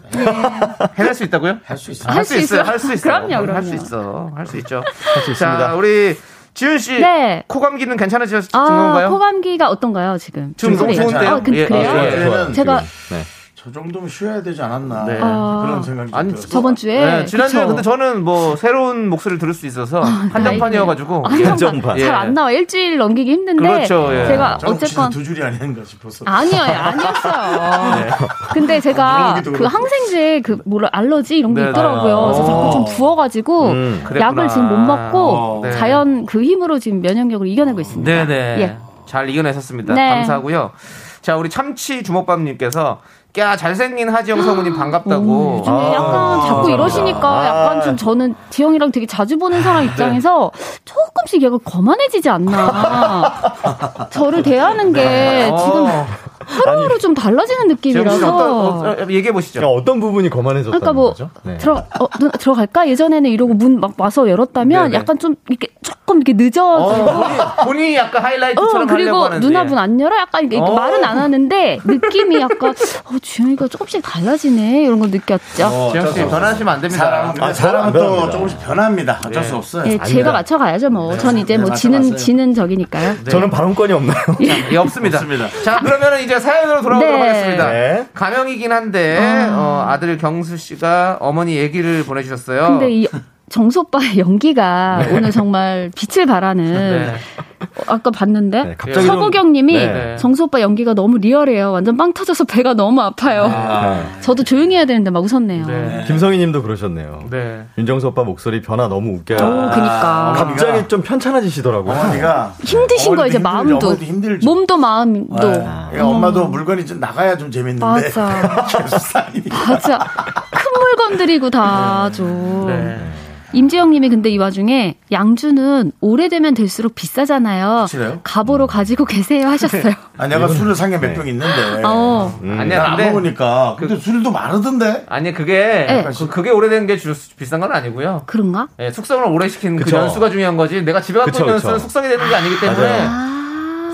해낼 수 있다고요? 할 수 있어 할수 있어요. 할 수 있어. 그럼요, 그럼요. 할 수 있어. 할 수 있죠. 수 있습니다. 자, 우리 지훈 씨. 네. 코 감기는 괜찮으신 아, 건가요? 코 감기가 어떤가요, 지금? 지금 너무? 좋은데요? 아, 그, 예, 그래요? 예, 예. 좋아요. 제가 네. 저 정도면 쉬어야 되지 않았나 네. 아. 그런 생각이 아니, 들었어 저번 주에 네, 지난주에 그쵸? 근데 저는 뭐 새로운 목소리를 들을 수 있어서 한정판이어가지고 예. 한정판. 예. 잘안 나와. 일주일 넘기기 힘든데. 그렇죠, 예. 제가 어쨌건. 두 줄이 아닌가 싶어서 아니요, 아니었어요. 근데 제가 그. 항생제 그 뭐라 알러지 이런 게 네, 있더라고요. 네. 그래서 자꾸 좀 어. 부어가지고 음. 약을 지금 못 먹고 어. 네. 자연 그 힘으로 지금 면역력을 이겨내고 있습니다. 네네. 예. 잘 이겨내셨습니다. 네. 감사하고요. 자, 우리 참치 주먹밥님께서 야 잘생긴 하지영 성우님 반갑다고. 요즘에 아, 약간 자꾸 이러시니까 아. 약간 좀 저는 지영이랑 되게 자주 보는 사람 입장에서 조금씩 얘가 거만해지지 않나. 저를 대하는 게 지금 어, 하루하루 좀 달라지는 씨 어떤 느낌이라서. 어, 얘기해 보시죠. 그러니까 어떤 부분이 거만해졌다는 그러니까 뭐 거죠? 네. 들어 어, 누나 들어갈까 예전에는 이러고 문 막 와서 열었다면 네네. 약간 좀 이렇게 조금 이렇게 늦어지고 어, 본인, 본인이 약간 어, 하이라이트처럼 하려고 그리고 하는데. 누나분 안 열어? 약간 이렇게 어. 말은 안 하는데 느낌이 약간 어 주영이가 조금씩 달라지네 이런 걸 느꼈죠. 지영 씨 변하시면 안 됩니다. 근데 아, 사람은 또 변합니다. 조금씩 변합니다 어쩔 네. 수 없어요 예, 제가 맞춰 가야죠 뭐. 전 이제 네, 뭐 지는. 지는 적이니까요. 네. 저는 발언권이 없나요? 예, 없습니다. 자, 그러면 이제 사연으로 돌아오도록 네. 하겠습니다. 네. 가명이긴 한데 어, 아들 경수 씨가 어머니 얘기를 보내주셨어요. 근데 이 정수 오빠의 연기가 오늘 정말 빛을 발하는 네. 어, 아까 봤는데 네, 갑자기 좀- 서보경님이 네. 정수 오빠 연기가 너무 리얼해요. 완전 빵 터져서 배가 너무 아파요. 저도 조용히 해야 되는데 막 웃었네요. 네. 김성희 님도 그러셨네요. 네. 윤정수 오빠 목소리 변화 너무 웃겨요. 오, 그니까 갑자기 좀 편찮아지시더라고요. 어머니가 힘드신 거예요, 이제. 마음도. 힘들죠. 몸도 마음도. 그러니까 엄마도 물건이 좀 나가야 좀 재밌는데 맞아. 맞아. 큰 물건 들이고 다 줘. 네. 임지영 님이 근데 이 와중에 양주는 오래되면 될수록 비싸잖아요. 그래요? 가보로 가지고 계세요 하셨어요. 아 내가 술을 산게몇병 있는데 어. 아니야, 난안 근데 먹으니까 근데 술도 많은데 아니 그게 네. 그, 그게 오래된 게 주, 비싼 건 아니고요. 그런가? 예, 숙성을 오래 시킨 그 그쵸. 연수가 중요한 거지. 내가 집에 갖고 있는. 연수는 숙성이 되는 게 아니기 때문에 아.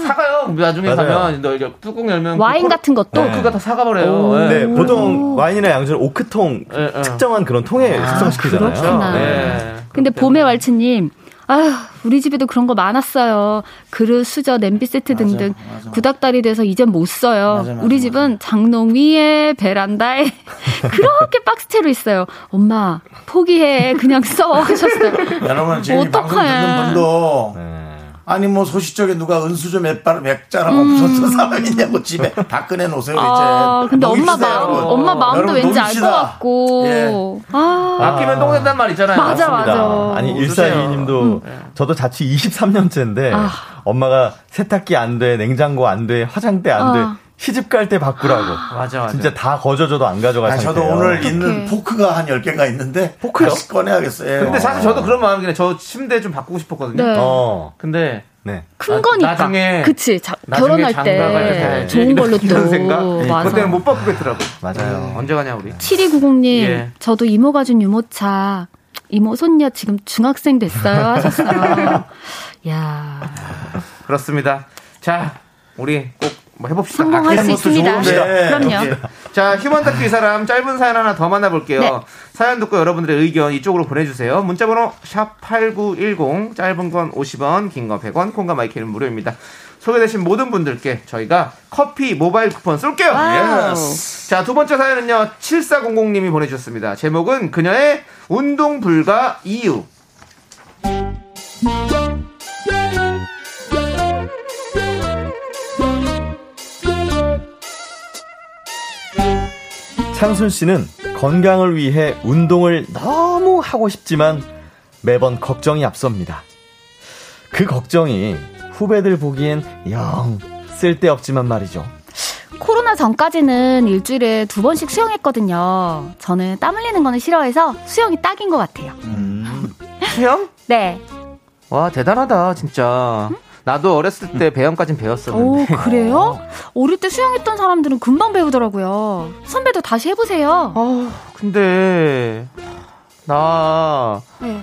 사가요. 나중에 맞아요. 가면 너 이제 뚜껑 열면 와인 그 같은 것도? 또 그거 다 사가버려요. 예. 네, 보통 와인이나 양주는 오크통 예, 예. 특정한 그런 통에 숙성시키잖아요. 그렇구나. 예. 근데 봄의. 왈츠님, 아휴, 우리 집에도 그런 거 많았어요. 그릇, 수저, 냄비 세트 등등. 구닥다리 돼서 이젠 못 써요. 맞아, 맞아, 우리 집은 장롱 위에, 베란다에 그렇게 박스채로 있어요. 엄마, 포기해. 그냥 써. 하셨어요. 여러분 지금 이 방송 어떡해. 듣는 분도 네. 아니 뭐 소시적에 누가 은수저 몇발 맥자라고 없었던 사람 있냐고 집에 다 꺼내 놓으세요 이제. 음. 아, 근데 엄마 마음. 엄마 마음도 왠지 알 것. 같고. 예. 아, 아끼면 똥 된단 말 있잖아요. 맞아, 맞아. 맞습니다. 아니, 웃으세요. 1422님도 저도 자취 23년째인데 아. 엄마가 세탁기 안 돼, 냉장고 안 돼, 화장대 안 돼. 아. 시집 갈 때 바꾸라고. 맞아, 맞아. 진짜 다 거저줘도 안 가져갈 아, 저도. 오늘 있는 포크가 한 10개가 있는데 포크요? 다시 꺼내야겠어요. 예. 근데 사실 저도 그런 마음이긴 해. 저 침대 좀 바꾸고 싶었거든요. 네. 어. 근데 네. 큰 나- 거니까. 나중에- 그치. 자, 결혼할 때 때. 좋은 걸로 또. 생각? 맞아. 그때는 못 바꾸겠더라고. 맞아요. 언제 가냐 우리? 7290님, 예. 저도 이모가 준 유모차, 이모 손녀 지금 중학생 됐어요. 하셨어요. 야 그렇습니다. 자, 우리 꼭 뭐 해봅시다. 성공할 수 아끼는 것도 있습니다. 좋은데. 그럼요. 예. 자, 휴먼 다큐 이 사람 짧은 사연 하나 더 만나볼게요. 네. 사연 듣고 여러분들의 의견 이쪽으로 보내주세요. 문자번호 샵 #8910 짧은 건 50원, 긴 건 100원, 콩과 마이크는 무료입니다. 소개되신 모든 분들께 저희가 커피 모바일 쿠폰 쏠게요. Yes. 자, 두 번째 사연은요. 7400님이 보내주셨습니다. 제목은 그녀의 운동 불가 이유. 창순 씨는 건강을 위해 운동을 너무 하고 싶지만 매번 걱정이 앞섭니다. 그 걱정이 후배들 보기엔 영 쓸데없지만 말이죠. 코로나 전까지는 일주일에 두 번씩 수영했거든요. 저는 땀 흘리는 거는 싫어해서 수영이 딱인 것 같아요. 수영? 네. 와, 대단하다, 진짜. 나도 어렸을 때 배영까진 오, 배웠었는데. 그래요? 어릴 때 수영했던 사람들은 금방 배우더라고요. 선배도 다시 해보세요. 아, 근데 나 네.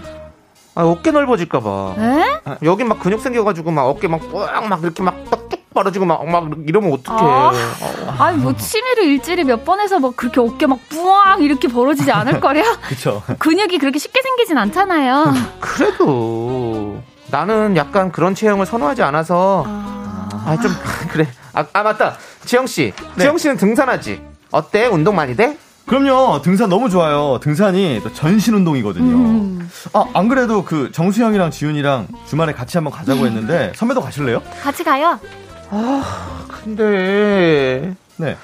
아, 어깨 넓어질까봐. 네? 여기 막 근육 생겨가지고 막 어깨 막꽉막 이렇게 막뚝뚝 벌어지고 막, 막 이러면 어떡해. 아. 어. 아니, 뭐, 취미를 일주일에 몇 번 해서 막 그렇게 어깨 막 뿌앙 이렇게 벌어지지 않을 거래요? 그쵸? 근육이 그렇게 쉽게 생기진 않잖아요. 그래도 나는 약간 그런 체형을 선호하지 않아서 아 좀 그래. 아, 아, 맞다. 지영 씨, 지영 씨는 등산하지. 어때? 운동 많이 돼? 그럼요. 등산 너무 좋아요. 등산이 또 전신 운동이거든요. 음. 아, 안 그래도 그 정수형이랑 지훈이랑 주말에 같이 한번 가자고 했는데 선배도 가실래요? 같이 가요. 근데 네.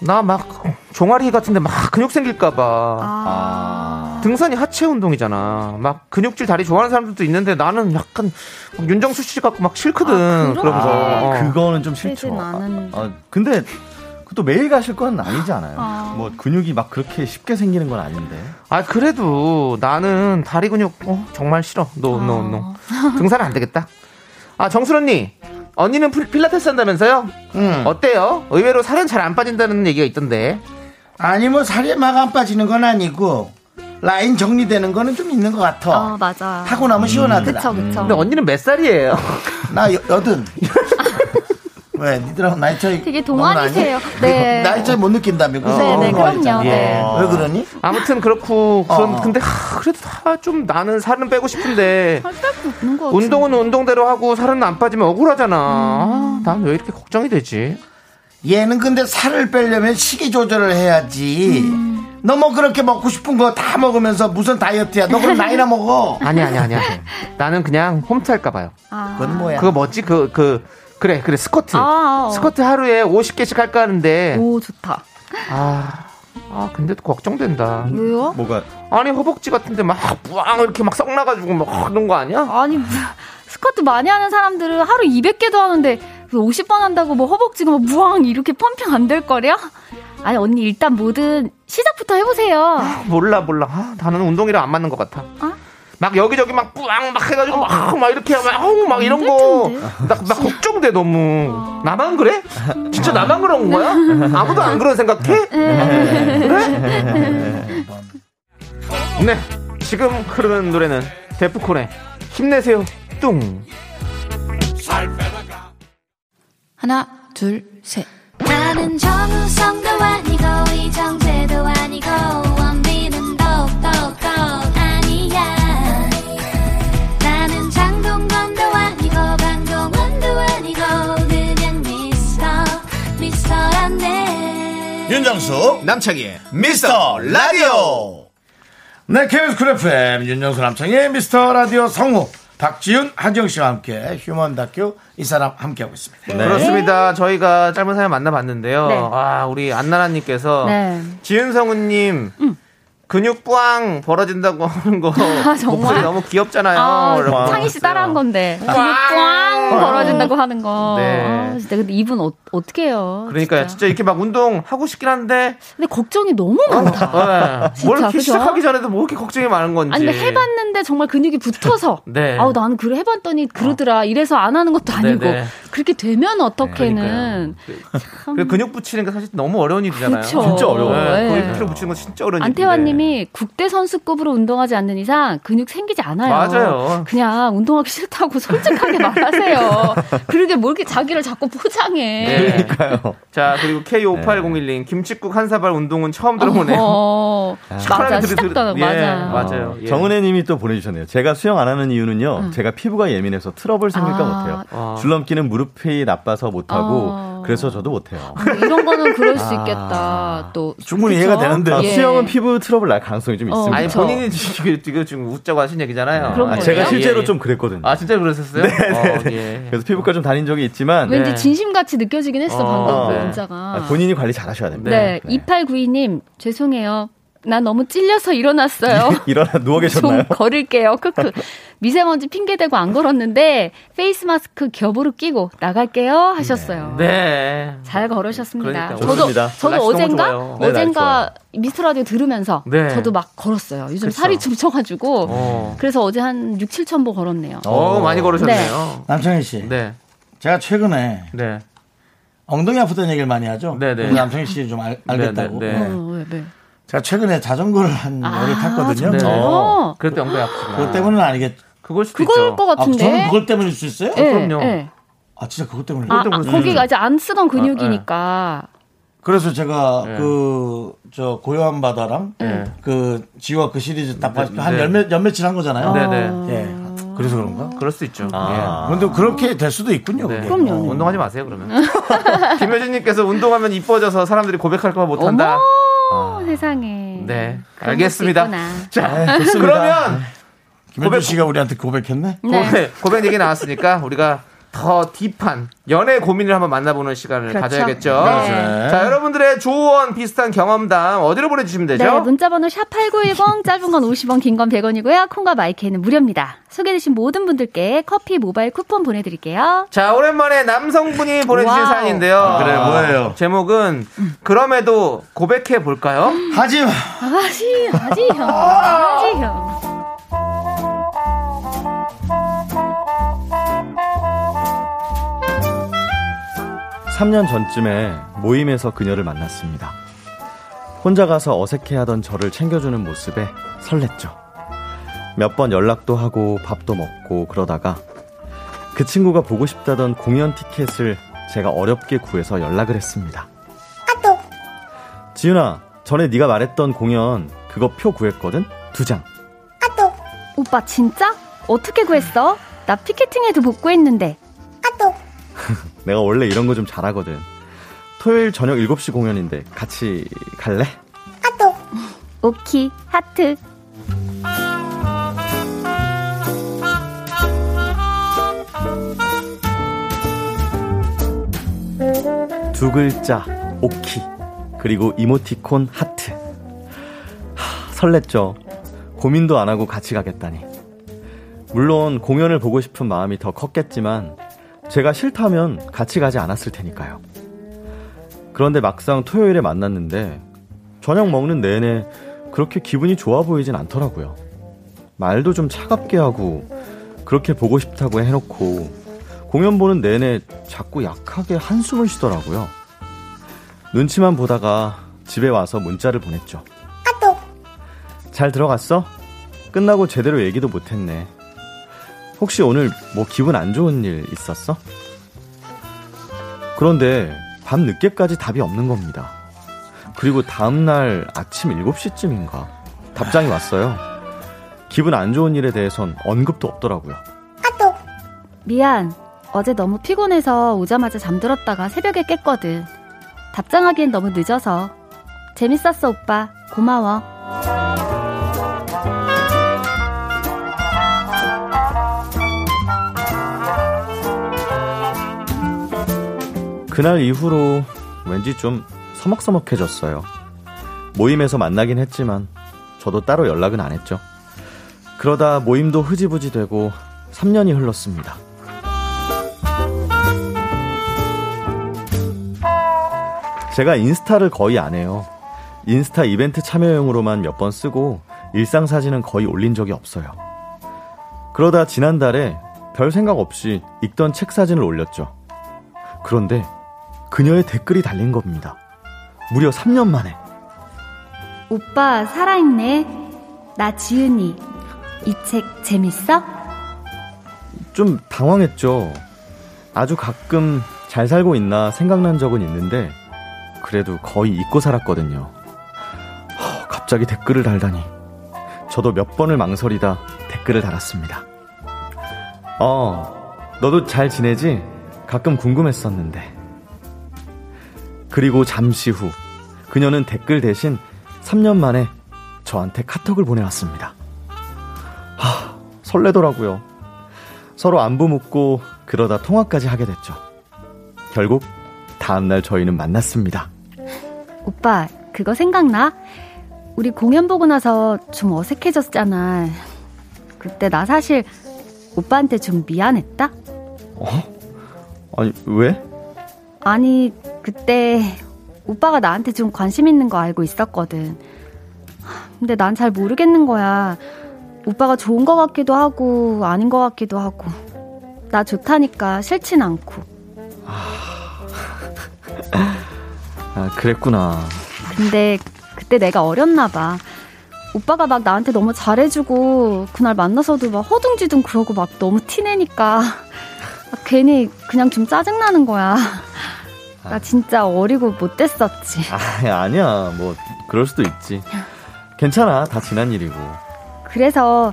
나 막 종아리 같은데 막 근육 생길까봐. 아. 등산이 하체 운동이잖아. 막 근육질 다리 좋아하는 사람들도 있는데 나는 약간 막 윤정수 씨 같고 막 싫거든. 아, 거. 그렇게. 어. 그거는 좀 싫죠. 않은. 아, 근데 그것도 매일 가실 건 아니지 않아요? 아. 뭐 근육이 막 그렇게 쉽게 생기는 건 아닌데. 아 그래도 나는 다리 근육 어, 정말 싫어. No no no. 등산 안 되겠다. 아 정순 언니. 언니는 필- 필라테스 한다면서요? 응. 어때요? 의외로 살은 잘 안 빠진다는 얘기가 있던데. 아니 뭐 살이 막 안 빠지는 건 아니고 라인 정리되는 거는 좀 있는 것 같아. 어, 맞아. 하고 나면 시원하더라. 그쵸, 그쵸. 근데 언니는 몇 살이에요? 나 여, 여든. 왜 니들하고 나이 차이 되게 동안이세요. 네. 나이 차이 못 느낀다며. 그래서 네, 네, 거 그럼요. 있잖아. 네. 왜 그러니? 아무튼 그렇고 그럼 어. 근데 하, 그래도 다 좀 나는 살은 빼고 싶은데 없는 것 같은데. 운동은 운동대로 하고 살은 안 빠지면 억울하잖아. 아, 난왜 이렇게 걱정이 되지? 얘는 근데 살을 빼려면 식이 조절을 해야지. 너뭐 그렇게 먹고 싶은 거 다 먹으면서 무슨 다이어트야? 너 그럼 나이나 먹어. 아니 아니 아니야. 나는 그냥 홈트할까 봐요. 그건 뭐야? 그거 뭐지? 그그 그 래 그래 스쿼트. 아, 어. 스쿼트 하루에 50개씩 할까 하는데 오, 좋다. 아, 아 근데 또 걱정된다. 왜요? 뭐가 아니 허벅지 같은데 막 뿌앙 이렇게 막 썩나가지고 막 그런 거 아니야? 아니, 뭐, 스쿼트 많이 하는 사람들은 하루 200개도 하는데 50번 한다고 뭐 허벅지가 막 무왕 이렇게 펌핑 안 될 거려? 아니, 언니 일단 뭐든 시작부터 해보세요. 몰라 몰라. 아, 나는 운동이랑 안 맞는 것 같아. 어? 막 여기저기 막 뿌앙 막 해가지고 막, 막 이렇게 막, 어우, 막 이런 될 거. 나, 나 걱정돼 너무. 나만 그래? 진짜 나만 그런 거야? 아무도 안 그런 생각해? 그래? 네. 지금 흐르는 노래는 데프콘의 힘내세요 뚱. 하나, 둘, 셋. 나는 정우성도 아니고 이정재도 아니고 윤정수 남창희의 미스터 라디오 네 KBS 쿨 FM 윤정수 남창희의 미스터 라디오 성우 박지훈 한정 씨와 함께 휴먼 다큐 이 사람 함께하고 있습니다 그렇습니다. 저희가 짧은 사연 만나봤는데요. 네. 아, 우리 안나라님께서 네. 지은성우님 근육 뿌앙 벌어진다고 하는 거 아, 정말? 목소리 너무 귀엽잖아요. 아, 창희 씨. 따라한 건데. 근육 꽝! 꽝 벌어진다고 하는 거. 네. 아, 진짜 근데 이분 어, 어떻게 해요? 그러니까 진짜. 이렇게 막 운동 하고 싶긴 한데 근데 걱정이 너무 많다. 네. 진짜, 뭘 이렇게? 시작하기 전에도 뭐 이렇게 걱정이 많은 건지. 아니, 근데 해봤는데 정말 근육이 붙어서. 네. 아우, 나는 그래 해봤더니 그러더라. 이래서 안 하는 것도 아니고. 네, 네. 그렇게 되면 어떻게는. 참. 그 근육 붙이는 게 사실 너무 어려운 일이잖아요. 그쵸. 진짜 어려워요. 네. 네. 필요 붙이는 거 진짜 어려운 일인데. 안태환님 이 국대 선수급으로 운동하지 않는 이상 근육 생기지 않아요. 맞아요. 그냥 운동하기 싫다고 솔직하게 말하세요. 그러게 뭘 이렇게 자기를 자꾸 포장해. 네. 가요? 자 그리고 K5801님 김치국 한 사발 운동은 처음 들어보네요. 어, 시원하게 맞아. 들이- 시작도 안 하고, 예, 맞아. 맞아요. 예. 정은혜 님이 또 보내 주셨네요. 제가 수영 안 하는 이유는요. 제가 피부가 예민해서 트러블 생길까 아. 못해요. 아. 줄넘기는 무릎이 나빠서 못 하고 아. 그래서 저도 못 해요. 근데 이런 거는 그럴 수 있겠다. 또 충분히 그쵸? 이해가 되는데요. 아, 예. 수영은 피부 트러블 날 가능성이 좀 어, 있습니다. 아니 그쵸. 본인이 지금, 지금 지금 웃자고 하신 얘기잖아요. 그런 아? 제가 실제로 예, 예. 좀 그랬거든요. 아 진짜 그러셨어요? 네, 예. 그래서 피부과 좀 다닌 적이 있지만 왠지 네. 진심같이 느껴지긴 했어 어, 방금 네. 문자가. 아, 본인이 관리 잘 하셔야 됩니다. 네, 2892님 죄송해요. 나 너무 찔려서 일어났어요. 일어나 누워 계셨나요? 좀 걸을게요. 크크. 미세먼지 핑계 대고 안 걸었는데 face mask 겹으로 끼고 나갈게요 하셨어요. 네. 잘 걸으셨습니다. 그러니까 저도 좋습니다. 저도 어젠가. 네, 어젠가 미스터 라디오 들으면서 네. 저도 막 걸었어요. 요즘 그쵸. 살이 좀 쪄가지고 어. 그래서 어제 한 6, 7천 보 걸었네요. 어, 많이 걸으셨네요. 남창희 씨 네. 제가 최근에 네. 엉덩이 아프다는 얘기를 많이 하죠 네네. 남창희 씨 좀 알, 알겠다고 네, 네. 어. 제가 최근에 자전거를 한 열흘 탔거든요 네. 어, 그럴 때 엉덩이 아프구나. 그것 때문은 아니겠죠 그걸 수도 그거일 있죠. 것 아, 같은데. 저는 그것 때문일 수 있어요? 예, 그럼요. 예. 아 진짜 그것 때문에 아, 아, 거기가 이제 안 쓰던 근육이니까. 그래서 제가 네. 그저 고요한 바다랑 네. 그 지와 그 시리즈 딱 봤을 네. 며칠 한 거잖아요. 네네. 예. 그래서 그런가? 그럴 수 있죠. 아. 근데 그렇게 될 수도 있군요. 예. 네. 그럼요. 어. 운동하지 마세요 그러면. 김효진님께서 운동하면 이뻐져서 사람들이 고백할까 봐 못한다. 어머, 세상에. 네, 알겠습니다. 것도 있구나. 자, 그러면 고백- 씨가 우리한테 고백했네. 네. 고백, 고백 얘기 나왔으니까 우리가 더 딥한 연애 고민을 한번 만나보는 시간을 그렇죠. 가져야겠죠. 네. 자, 여러분들의 조언 비슷한 경험담 어디로 보내주시면 되죠? 네, 문자번호 샵8910, 짧은 건 50원, 긴 건 100원이고요. 콩과 마이크는 무료입니다. 소개되신 모든 분들께 커피 모바일 쿠폰 보내드릴게요. 자, 오랜만에 남성분이 보내주신. 사연인데요. 그래, 뭐예요? 제목은 그럼에도 고백해 볼까요? 하지 마. 하지, 하지, 형. 하지, 형. 3년 전쯤에 모임에서 그녀를 만났습니다. 혼자 가서 어색해하던 저를 챙겨주는 모습에 설렜죠. 몇 번 연락도 하고 밥도 먹고 그러다가 그 친구가 보고 싶다던 공연 티켓을 제가 어렵게 구해서 연락을 했습니다. 지윤아, 전에 네가 말했던 공연 그거 표 구했거든? 두 장. 오빠, 진짜? 어떻게 구했어? 나 피켓팅에도 복구했는데. 내가 원래 이런 거 좀 잘하거든. 토요일 저녁 7시 공연인데 같이 갈래? 오키, 하트. 두 글자 오키 그리고 이모티콘 하트 하, 설렜죠 고민도 안 하고 같이 가겠다니 물론 공연을 보고 싶은 마음이 더 컸겠지만 제가 싫다면 같이 가지 않았을 테니까요 그런데 막상 토요일에 만났는데 저녁 먹는 내내 그렇게 기분이 좋아 보이진 않더라고요 말도 좀 차갑게 하고 그렇게 보고 싶다고 해놓고 공연 보는 내내 자꾸 약하게 한숨을 쉬더라고요. 눈치만 보다가 집에 와서 문자를 보냈죠. 잘 들어갔어? 끝나고 제대로 얘기도 못했네. 혹시 오늘 뭐 기분 안 좋은 일 있었어? 그런데 밤 늦게까지 답이 없는 겁니다. 그리고 다음날 아침 7시쯤인가 답장이 왔어요. 기분 안 좋은 일에 대해선 언급도 없더라고요. 미안. 어제 너무 피곤해서 오자마자 잠들었다가 새벽에 깼거든. 답장하기엔 너무 늦어서. 재밌었어, 오빠. 고마워. 그날 이후로 왠지 좀 서먹서먹해졌어요. 모임에서 만나긴 했지만 저도 따로 연락은 안 했죠. 그러다 모임도 흐지부지 되고 3년이 흘렀습니다. 제가 인스타를 거의 안 해요. 인스타 이벤트 참여용으로만 몇 번 쓰고 일상 사진은 거의 올린 적이 없어요. 그러다 지난달에 별 생각 없이 읽던 책 사진을 올렸죠. 그런데 그녀의 댓글이 달린 겁니다. 무려 3년 만에. 오빠, 살아있네. 나 지은이. 이 책 재밌어? 좀 당황했죠. 아주 가끔 잘 살고 있나 생각난 적은 있는데, 그래도 거의 잊고 살았거든요. 허, 갑자기 댓글을 달다니. 저도 몇 번을 망설이다 댓글을 달았습니다. 어, 너도 잘 지내지? 가끔 궁금했었는데. 그리고 잠시 후, 그녀는 댓글 대신 3년 만에 저한테 카톡을 보내왔습니다. 하, 설레더라고요. 서로 안부 묻고 그러다 통화까지 하게 됐죠. 결국 다음날 저희는 만났습니다. 오빠, 그거 생각나? 우리 공연 보고 나서 좀 어색해졌잖아. 그때 나 사실 오빠한테 좀 미안했다? 아니, 왜? 아니, 그때 오빠가 나한테 좀 관심 있는 거 알고 있었거든. 근데 난 잘 모르겠는 거야. 오빠가 좋은 거 같기도 하고, 아닌 거 같기도 하고. 나 좋다니까 싫진 않고. 아, 그랬구나. 근데 그때 내가 어렸나 봐. 오빠가 막 나한테 너무 잘해주고 그날 만나서도 막 허둥지둥 그러고 막 너무 티내니까 아, 괜히 그냥 좀 짜증나는 거야. 나 진짜 어리고 못됐었지. 아, 아니야. 뭐, 그럴 수도 있지. 괜찮아. 다 지난 일이고. 그래서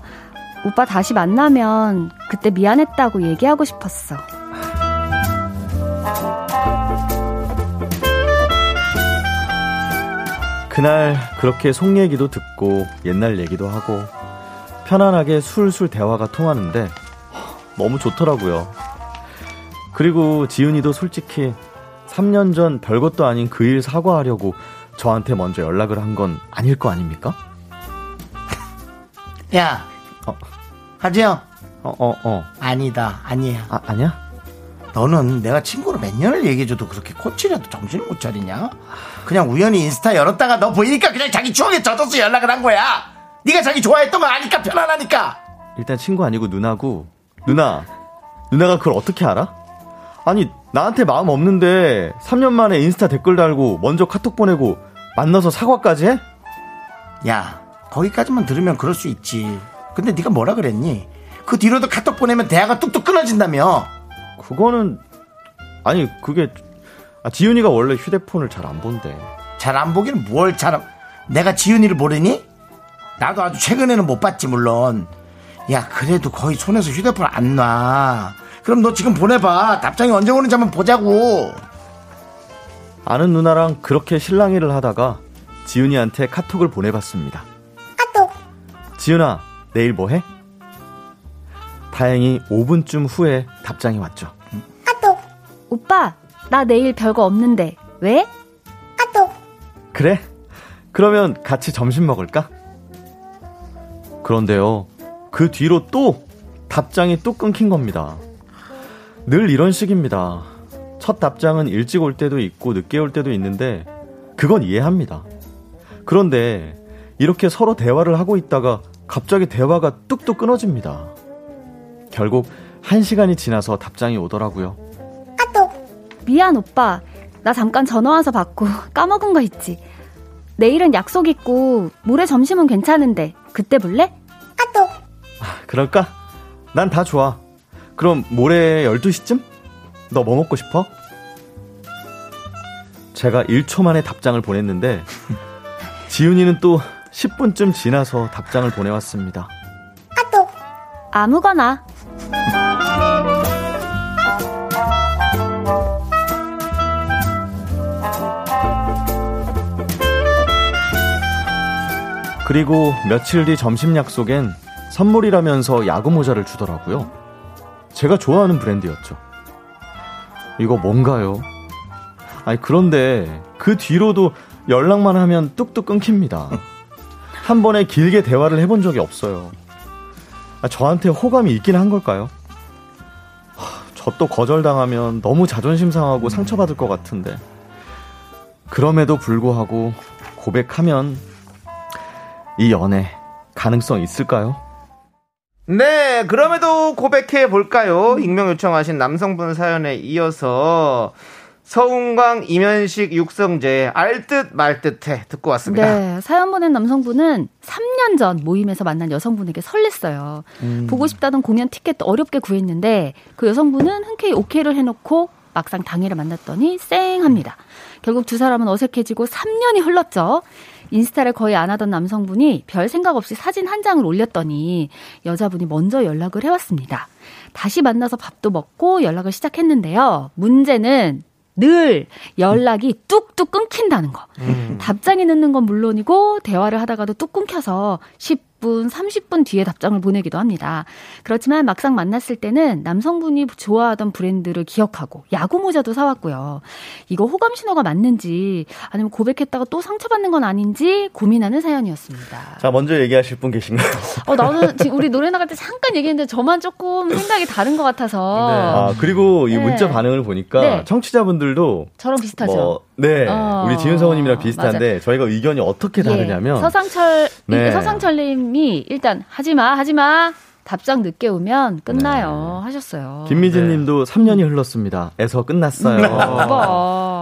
오빠 다시 만나면 그때 미안했다고 얘기하고 싶었어. 그날 그렇게 속 얘기도 듣고 옛날 얘기도 하고 편안하게 술술 대화가 통하는데 허, 너무 좋더라고요. 그리고 지은이도 솔직히 3년 전 별것도 아닌 그 일 사과하려고 저한테 먼저 연락을 한 건 아닐 거 아닙니까? 야, 어. 하지영. 어, 어, 어. 아니다, 아니야. 아, 아니야? 너는 내가 친구로 몇 년을 얘기해줘도 그렇게 코치라도 정신을 못 차리냐? 그냥 우연히 인스타 열었다가 너 보이니까 그냥 자기 추억에 젖어서 연락을 한 거야. 네가 자기 좋아했던 거 아니까 편안하니까. 일단 친구 아니고 누나고 누나 누나가 그걸 어떻게 알아? 아니 나한테 마음 없는데 3년 만에 인스타 댓글 달고 먼저 카톡 보내고 만나서 사과까지 해? 야, 거기까지만 들으면 그럴 수 있지. 근데 네가 뭐라 그랬니? 그 뒤로도 카톡 보내면 대화가 뚝뚝 끊어진다며. 그거는 아니 그게 아, 지윤이가 원래 휴대폰을 잘 안 본대. 잘 안 보기는 뭘 잘, 내가 지은이를 모르니? 나도 아주 최근에는 못 봤지, 물론. 야, 그래도 거의 손에서 휴대폰 안 놔. 그럼 너 지금 보내봐. 답장이 언제 오는지 한번 보자고. 아는 누나랑 그렇게 실랑이를 하다가 지훈이한테 카톡을 보내봤습니다. 지훈아, 내일 뭐 해? 다행히 5분쯤 후에 답장이 왔죠. 오빠, 나 내일 별거 없는데. 왜? 그래? 그러면 같이 점심 먹을까? 그런데요, 그 뒤로 또 답장이 또 끊긴 겁니다. 늘 이런 식입니다. 첫 답장은 일찍 올 때도 있고 늦게 올 때도 있는데, 그건 이해합니다. 그런데 이렇게 서로 대화를 하고 있다가 갑자기 대화가 뚝뚝 끊어집니다. 결국 한 시간이 지나서 답장이 오더라고요. 미안, 오빠. 나 잠깐 전화 와서 받고 까먹은 거 있지. 내일은 약속 있고 모레 점심은 괜찮은데 그때 볼래? 그럴까? 난 다 좋아. 그럼 모레 12시쯤? 너 뭐 먹고 싶어? 제가 1초 만에 답장을 보냈는데 지훈이는 또 10분쯤 지나서 답장을 보내왔습니다. 아무거나. 그리고 며칠 뒤 점심 약속엔 선물이라면서 야구 모자를 주더라고요. 제가 좋아하는 브랜드였죠. 이거 뭔가요? 아니, 그런데 그 뒤로도 연락만 하면 뚝뚝 끊깁니다. 한 번에 길게 대화를 해본 적이 없어요. 아, 저한테 호감이 있긴 한 걸까요? 저 또 거절당하면 너무 자존심 상하고 상처받을 것 같은데. 그럼에도 불구하고 고백하면 이 연애 가능성 있을까요? 네, 그럼에도 고백해 볼까요? 익명 요청하신 남성분 사연에 이어서 서운광, 이면식, 육성재 알듯 말듯해 듣고 왔습니다. 네, 사연 보낸 남성분은 3년 전 모임에서 만난 여성분에게 설렜어요. 보고 싶다던 공연 티켓 어렵게 구했는데 그 여성분은 흔쾌히 오케이를 해놓고 막상 당일에 만났더니 쌩합니다. 결국 두 사람은 어색해지고 3년이 흘렀죠. 인스타를 거의 안 하던 남성분이 별 생각 없이 사진 한 장을 올렸더니 여자분이 먼저 연락을 해왔습니다. 다시 만나서 밥도 먹고 연락을 시작했는데요. 문제는 늘 연락이 뚝뚝 끊긴다는 거. 답장이 늦는 건 물론이고 대화를 하다가도 뚝 끊겨서 10분, 30분 뒤에 답장을 보내기도 합니다. 그렇지만 막상 만났을 때는 남성분이 좋아하던 브랜드를 기억하고 야구 모자도 사왔고요. 이거 호감 신호가 맞는지 아니면 고백했다가 또 상처받는 건 아닌지 고민하는 사연이었습니다. 자, 먼저 얘기하실 분 계신가요? 어, 나는 지금 우리 노래 나갈 때 잠깐 얘기했는데 저만 조금 생각이 다른 것 같아서 아, 그리고 이 네. 문자 반응을 보니까 네. 청취자분들도 저랑 비슷하죠. 뭐, 네, 어, 우리 지윤 성우님이랑 비슷한데 저희가 의견이 어떻게 다르냐면 예, 서상철 네. 서상철님이 일단 하지마 하지마 답장 늦게 오면 끝나요 하셨어요. 김미진님도 3년이 흘렀습니다. 에서 끝났어요.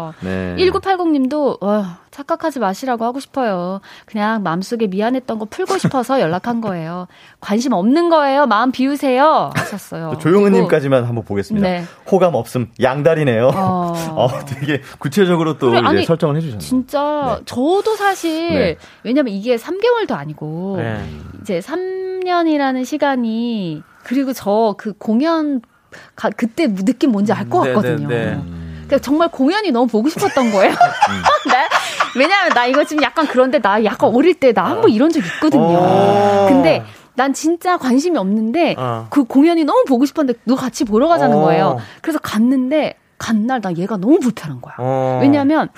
여보. 네. 1980님도 와, 착각하지 마시라고 하고 싶어요. 그냥 마음속에 미안했던 거 풀고 싶어서 연락한 거예요. 관심 없는 거예요. 마음 비우세요. 하셨어요. 또 조용은님까지만 한번 보겠습니다. 네. 호감 없음 양다리네요. 어. 어, 되게 구체적으로 또 그래, 이제 아니, 설정을 해주셨네요. 진짜 저도 사실 네. 왜냐면 이게 3개월도 아니고 네. 이제 3년이라는 시간이 그리고 저 그 공연 가, 그때 느낌 뭔지 알것 네, 같거든요. 네, 네. 그러니까 정말 공연이 너무 보고 싶었던 거예요. 나, 왜냐하면 나 이거 지금 약간 그런데 나 약간 어릴 때 나 한번 이런 적 있거든요. 어. 근데 난 진짜 관심이 없는데 어. 그 공연이 너무 보고 싶었는데 너 같이 보러 가자는 어. 거예요. 그래서 갔는데 간 날 나 얘가 너무 불편한 거야. 어. 왜냐면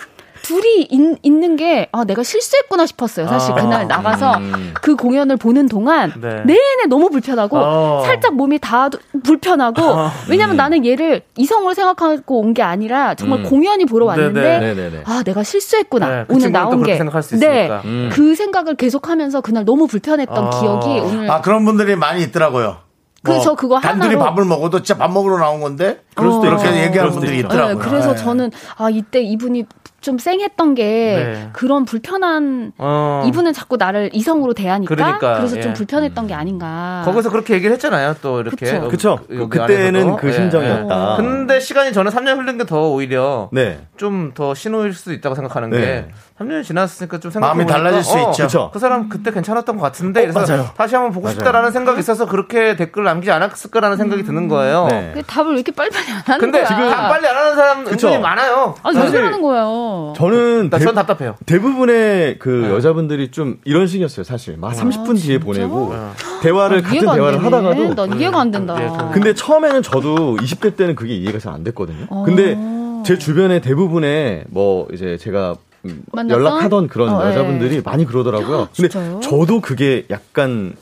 둘이 있, 있는 게, 아, 내가 실수했구나 싶었어요. 사실 아. 그날 나가서 음. 그 공연을 보는 동안 네. 내내 너무 불편하고 어. 살짝 몸이 다 불편하고 왜냐면 나는 얘를 이성으로 생각하고 온 게 아니라 정말 음. 공연이 보러 왔는데 네네. 네네네. 아 내가 실수했구나 네, 그 오늘 또 나온 게 생각할 수 네. 있으니까. 음. 그 생각을 계속하면서 그날 너무 불편했던 아. 기억이 오늘 아 그런 분들이 많이 있더라고요. 그, 저 그거 단둘이 하나로- 밥을 먹어도 진짜 밥 먹으러 나온 건데 그럴 수도 그렇게 있죠. 얘기하는 분들이 있죠. 있더라고요. 네, 그래서 네. 저는 아 이때 이분이 좀 쌩했던 게 네. 그런 불편한 어. 이분은 자꾸 나를 이성으로 대하니까 그러니까, 그래서 예. 좀 불편했던 게 아닌가. 거기서 그렇게 얘기를 했잖아요. 또 이렇게. 그쵸. 그쵸. 그- 여기 그때는. 그 예, 심정이었다. 예. 근데 시간이 저는 3년 흘린 게 더 오히려 네. 좀더 신호일 수도 있다고 생각하는 네. 게 3년이 지났으니까 좀 생각해 마음이 달라질 수 있죠. 그쵸. 그 사람 그때 괜찮았던 것 같은데 그래서 맞아요. 다시 한번 보고 싶다라는 생각이 있어서 그렇게 댓글을 남기지 않았을 거라는 생각이 드는 거예요. 네. 그 답을 왜 이렇게 빨리빨리 안 하는 근데 거야? 지금 답 빨리 안 하는 사람. 은근히 많아요. 아, 왜 그러는 거예요? 저는 나 대, 전 답답해요. 대부분의 그 네. 여자분들이 좀 이런 식이었어요, 사실. 막 30분 뒤에 보내고 네. 대화를 같은 이해가 안 대화를. 하다가도 난 이해가 안 된다. 예, 그- 근데 처음에는 저도 20대 때는 그게 이해가 잘 안 됐거든요. 어. 근데 제 주변에 대부분의 뭐 이제 제가 음, 만났던? 연락하던 그런 어, 여자분들이 예. 많이 그러더라고요. 근데 진짜요? 저도 그게 약간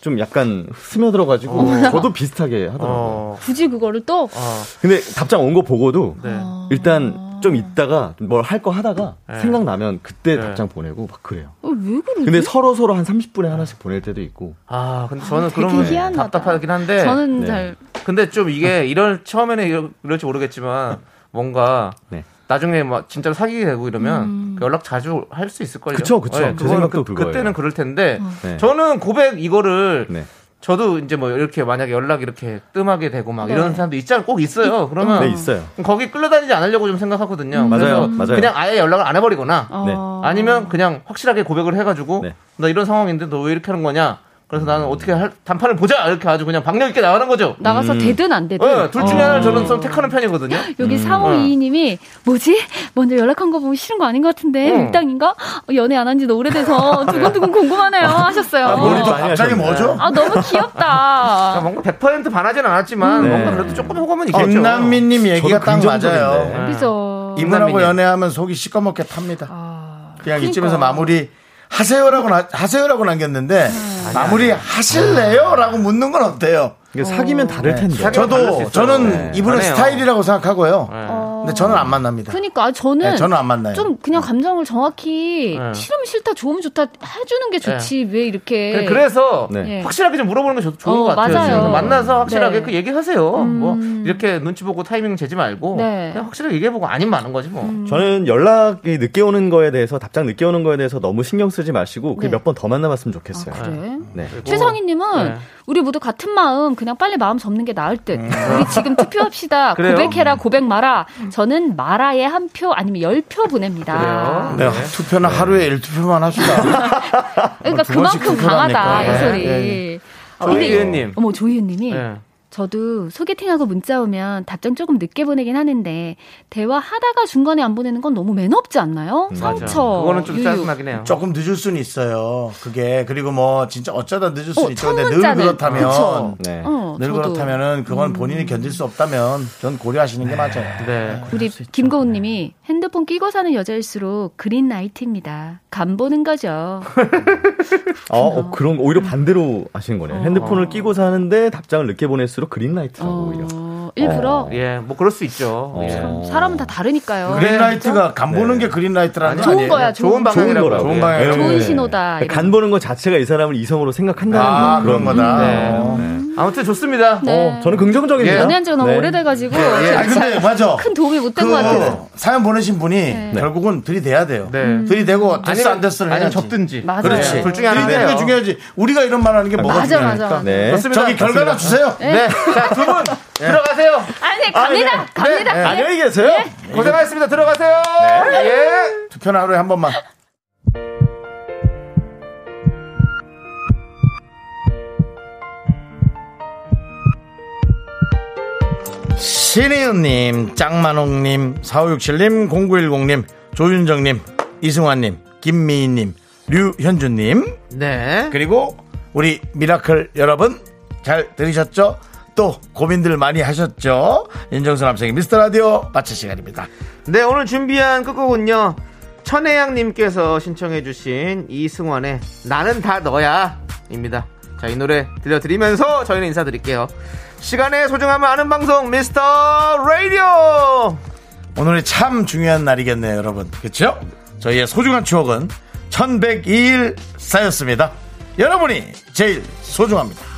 좀 약간 스며들어가지고 저도 비슷하게 하더라고요. 어, 굳이 그거를 또 어, 근데 답장 온 거 보고도 네. 일단 좀 있다가 뭘 할 거 하다가 네. 생각나면 그때 네. 답장 보내고 막 그래요. 어, 왜 그러지? 근데 서로 서로 한 30분에 하나씩 보낼 때도 있고. 아, 근데 저는 되게 그러면 희한하다. 답답하긴 한데. 저는 네. 잘 근데 좀 이게 이럴 처음에는 이럴- 이럴지 모르겠지만 뭔가 네. 나중에 막 진짜로 사귀게 되고 이러면 음. 그 연락 자주 할 수 있을 걸요. 그쵸, 그쵸. 제 그거는 생각도 그, 그거예요. 그때는 그럴 텐데 네. 저는 고백 이거를 네. 저도 이제 뭐 이렇게 만약에 연락 이렇게 뜸하게 되고 막 네. 이런 사람도 있잖아 꼭 있어요. 그러면 네, 있어요. 거기 끌려다니지 않으려고 좀 생각하거든요. 음. 그래서 맞아요, 맞아요. 그냥 아예 연락을 안 해버리거나 어. 네. 아니면 그냥 확실하게 고백을 해가지고 네. 나 이런 상황인데 너 왜 이렇게 하는 거냐? 그래서 나는 어떻게 할 단판을 보자 이렇게 아주 그냥 박력 있게 나가는 거죠. 나가서 음. 되든 안 되든 네, 둘 중에 어. 하나를 저는 좀 택하는 편이거든요. 여기 음. 3522님이 뭐지? 먼저 연락한 거 보면 싫은 거 아닌 것 같은데 응. 밀당인가? 어, 연애 안 한 지도 오래돼서 두근두근 궁금하네요 하셨어요. 아, 머리 또 많이 갑자기 하셨네. 뭐죠? 아 너무 귀엽다. 뭔가 100% 반하진 않았지만 네. 뭔가 그래도 조금 호감은 있겠죠. 김남민님 얘기가 저도 딱. 맞아요. 네. 그죠? 이분하고 김남민님. 연애하면 속이 시꺼멓게 탑니다. 아, 그냥 그러니까. 이쯤에서 마무리 하세요라고 나- 하세요라고 남겼는데 마무리 하실래요라고 묻는 건 어때요? 이게 사귀면 다를 텐데. 사귀- 다를 수 저도 있어요. 저는 네. 이분의 다네요. 스타일이라고 생각하고요. 네. 어. 근데 저는 안 만납니다. 그러니까 아, 저는 네, 저는 안 만나요. 좀 그냥 감정을 정확히 네. 싫으면 싫다, 좋으면 좋다 해주는 게 좋지 왜 이렇게? 그래- 그래서 네. 예. 확실하게 좀 물어보는 게 좋, 좋은 어, 것 같아요. 맞아요. 지금 만나서 확실하게 네. 그 얘기하세요. 음. 뭐 이렇게 눈치 보고 타이밍 재지 말고 네. 그냥 확실하게 얘기해보고 아니면 마는 거지 뭐. 저는 연락이 늦게 오는 거에 대해서 답장 늦게 오는 거에 대해서 너무 신경 쓰지 마시고 네. 몇번 더 만나봤으면 좋겠어요. 아, 그래? 네. 최성희님은 네. 우리 모두 같은 마음 그냥 빨리 마음 접는 게 나을 듯. 우리 지금 투표합시다. 고백해라 고백 마라. 저는 마라에 한 표 아니면 열 표 보냅니다. 그래요? 네, 투표는 하루에 1투표만 합시다. 그러니까 두 번씩 그만큼 강하다? 이 네, 소리. 어, 근데 조희은님. 어머 조희은님이 네. 저도 소개팅하고 문자 오면 답장 조금 늦게 보내긴 하는데 대화하다가 중간에 안 보내는 건 너무 매너 없지 않나요? 음, 맞아. 상처. 그거는 좀. 짜증나긴 해요. 조금 늦을 수는 있어요. 그게 그리고 뭐 진짜 어쩌다 늦을 수는 어, 있죠. 첫 근데 늘. 그렇다면. 네. 어, 늘 저도. 음. 그렇다면은 그건 본인이 견딜 수 없다면 전 고려하시는 게 맞아요. 네. 우리 김고은 님이 핸드폰 끼고 사는 여자일수록 그린 라이트입니다. 간 보는 거죠. 어, 어, 그런 오히려 반대로 하시는 거네요. 핸드폰을 끼고 사는데 답장을 늦게 보낼수록 green light라고. 어, 일부러 예, 뭐 그럴 수 있죠. 어. 예. 참 사람은 다 다르니까요. green light가 간 보는 게 green light라는 거 좋은 아니에요? 거야, 좋은, 좋은 좋은 방향이라고. 거라고. 좋은 방향이라고. 좋은 네. 신호다. 간 보는 것 자체가 이 사람을 이성으로 생각한다는 아, 그런 거다. 네. 어. 아무튼 좋습니다. 네. 어, 저는 긍정적입니다. 예. 연애한 지가 너무 네. 오래돼가지고 아 근데 맞아. 큰 도움이 못된것 같아요. 그 사연 보내신 분이 결국은 들이대야 돼요. 네. 들이대고 됐어 아니면- 안 됐어를 아니면. 접든지. 맞아요. 그렇지. 네, 둘 중에 하나 들이대는 게. 중요하지. 우리가 이런 말 하는 게 뭐가 맞아, 맞아, 중요하니까. 맞아. 네. 좋습니다. 저기 결과나 주세요. 네. 자, 두 분 들어가세요. 아니, 갑니다. 갑니다. 네. 예. 안녕히 계세요. 고생하셨습니다. 들어가세요. 예. 투표는 하루에 한 번만. 신혜은님, 짱만홍님, 4567님, 0910님, 조윤정님, 이승환님, 김미희님, 류현주님, 네. 그리고 우리 미라클 여러분 잘 들으셨죠? 또 고민들 많이 하셨죠? 윤정수 남창희의 미스터 라디오 마칠 시간입니다. 네, 오늘 준비한 끝곡은요. 천혜양님께서 신청해주신 이승환의 나는 다 너야 입니다. 자, 이 노래 들려드리면서 저희는 인사드릴게요. 시간의 소중함을 아는 방송, 미스터 라디오! 오늘이 참 중요한 날이겠네요, 여러분. 그렇죠? 저희의 소중한 추억은 1102일 쌓였습니다. 여러분이 제일 소중합니다.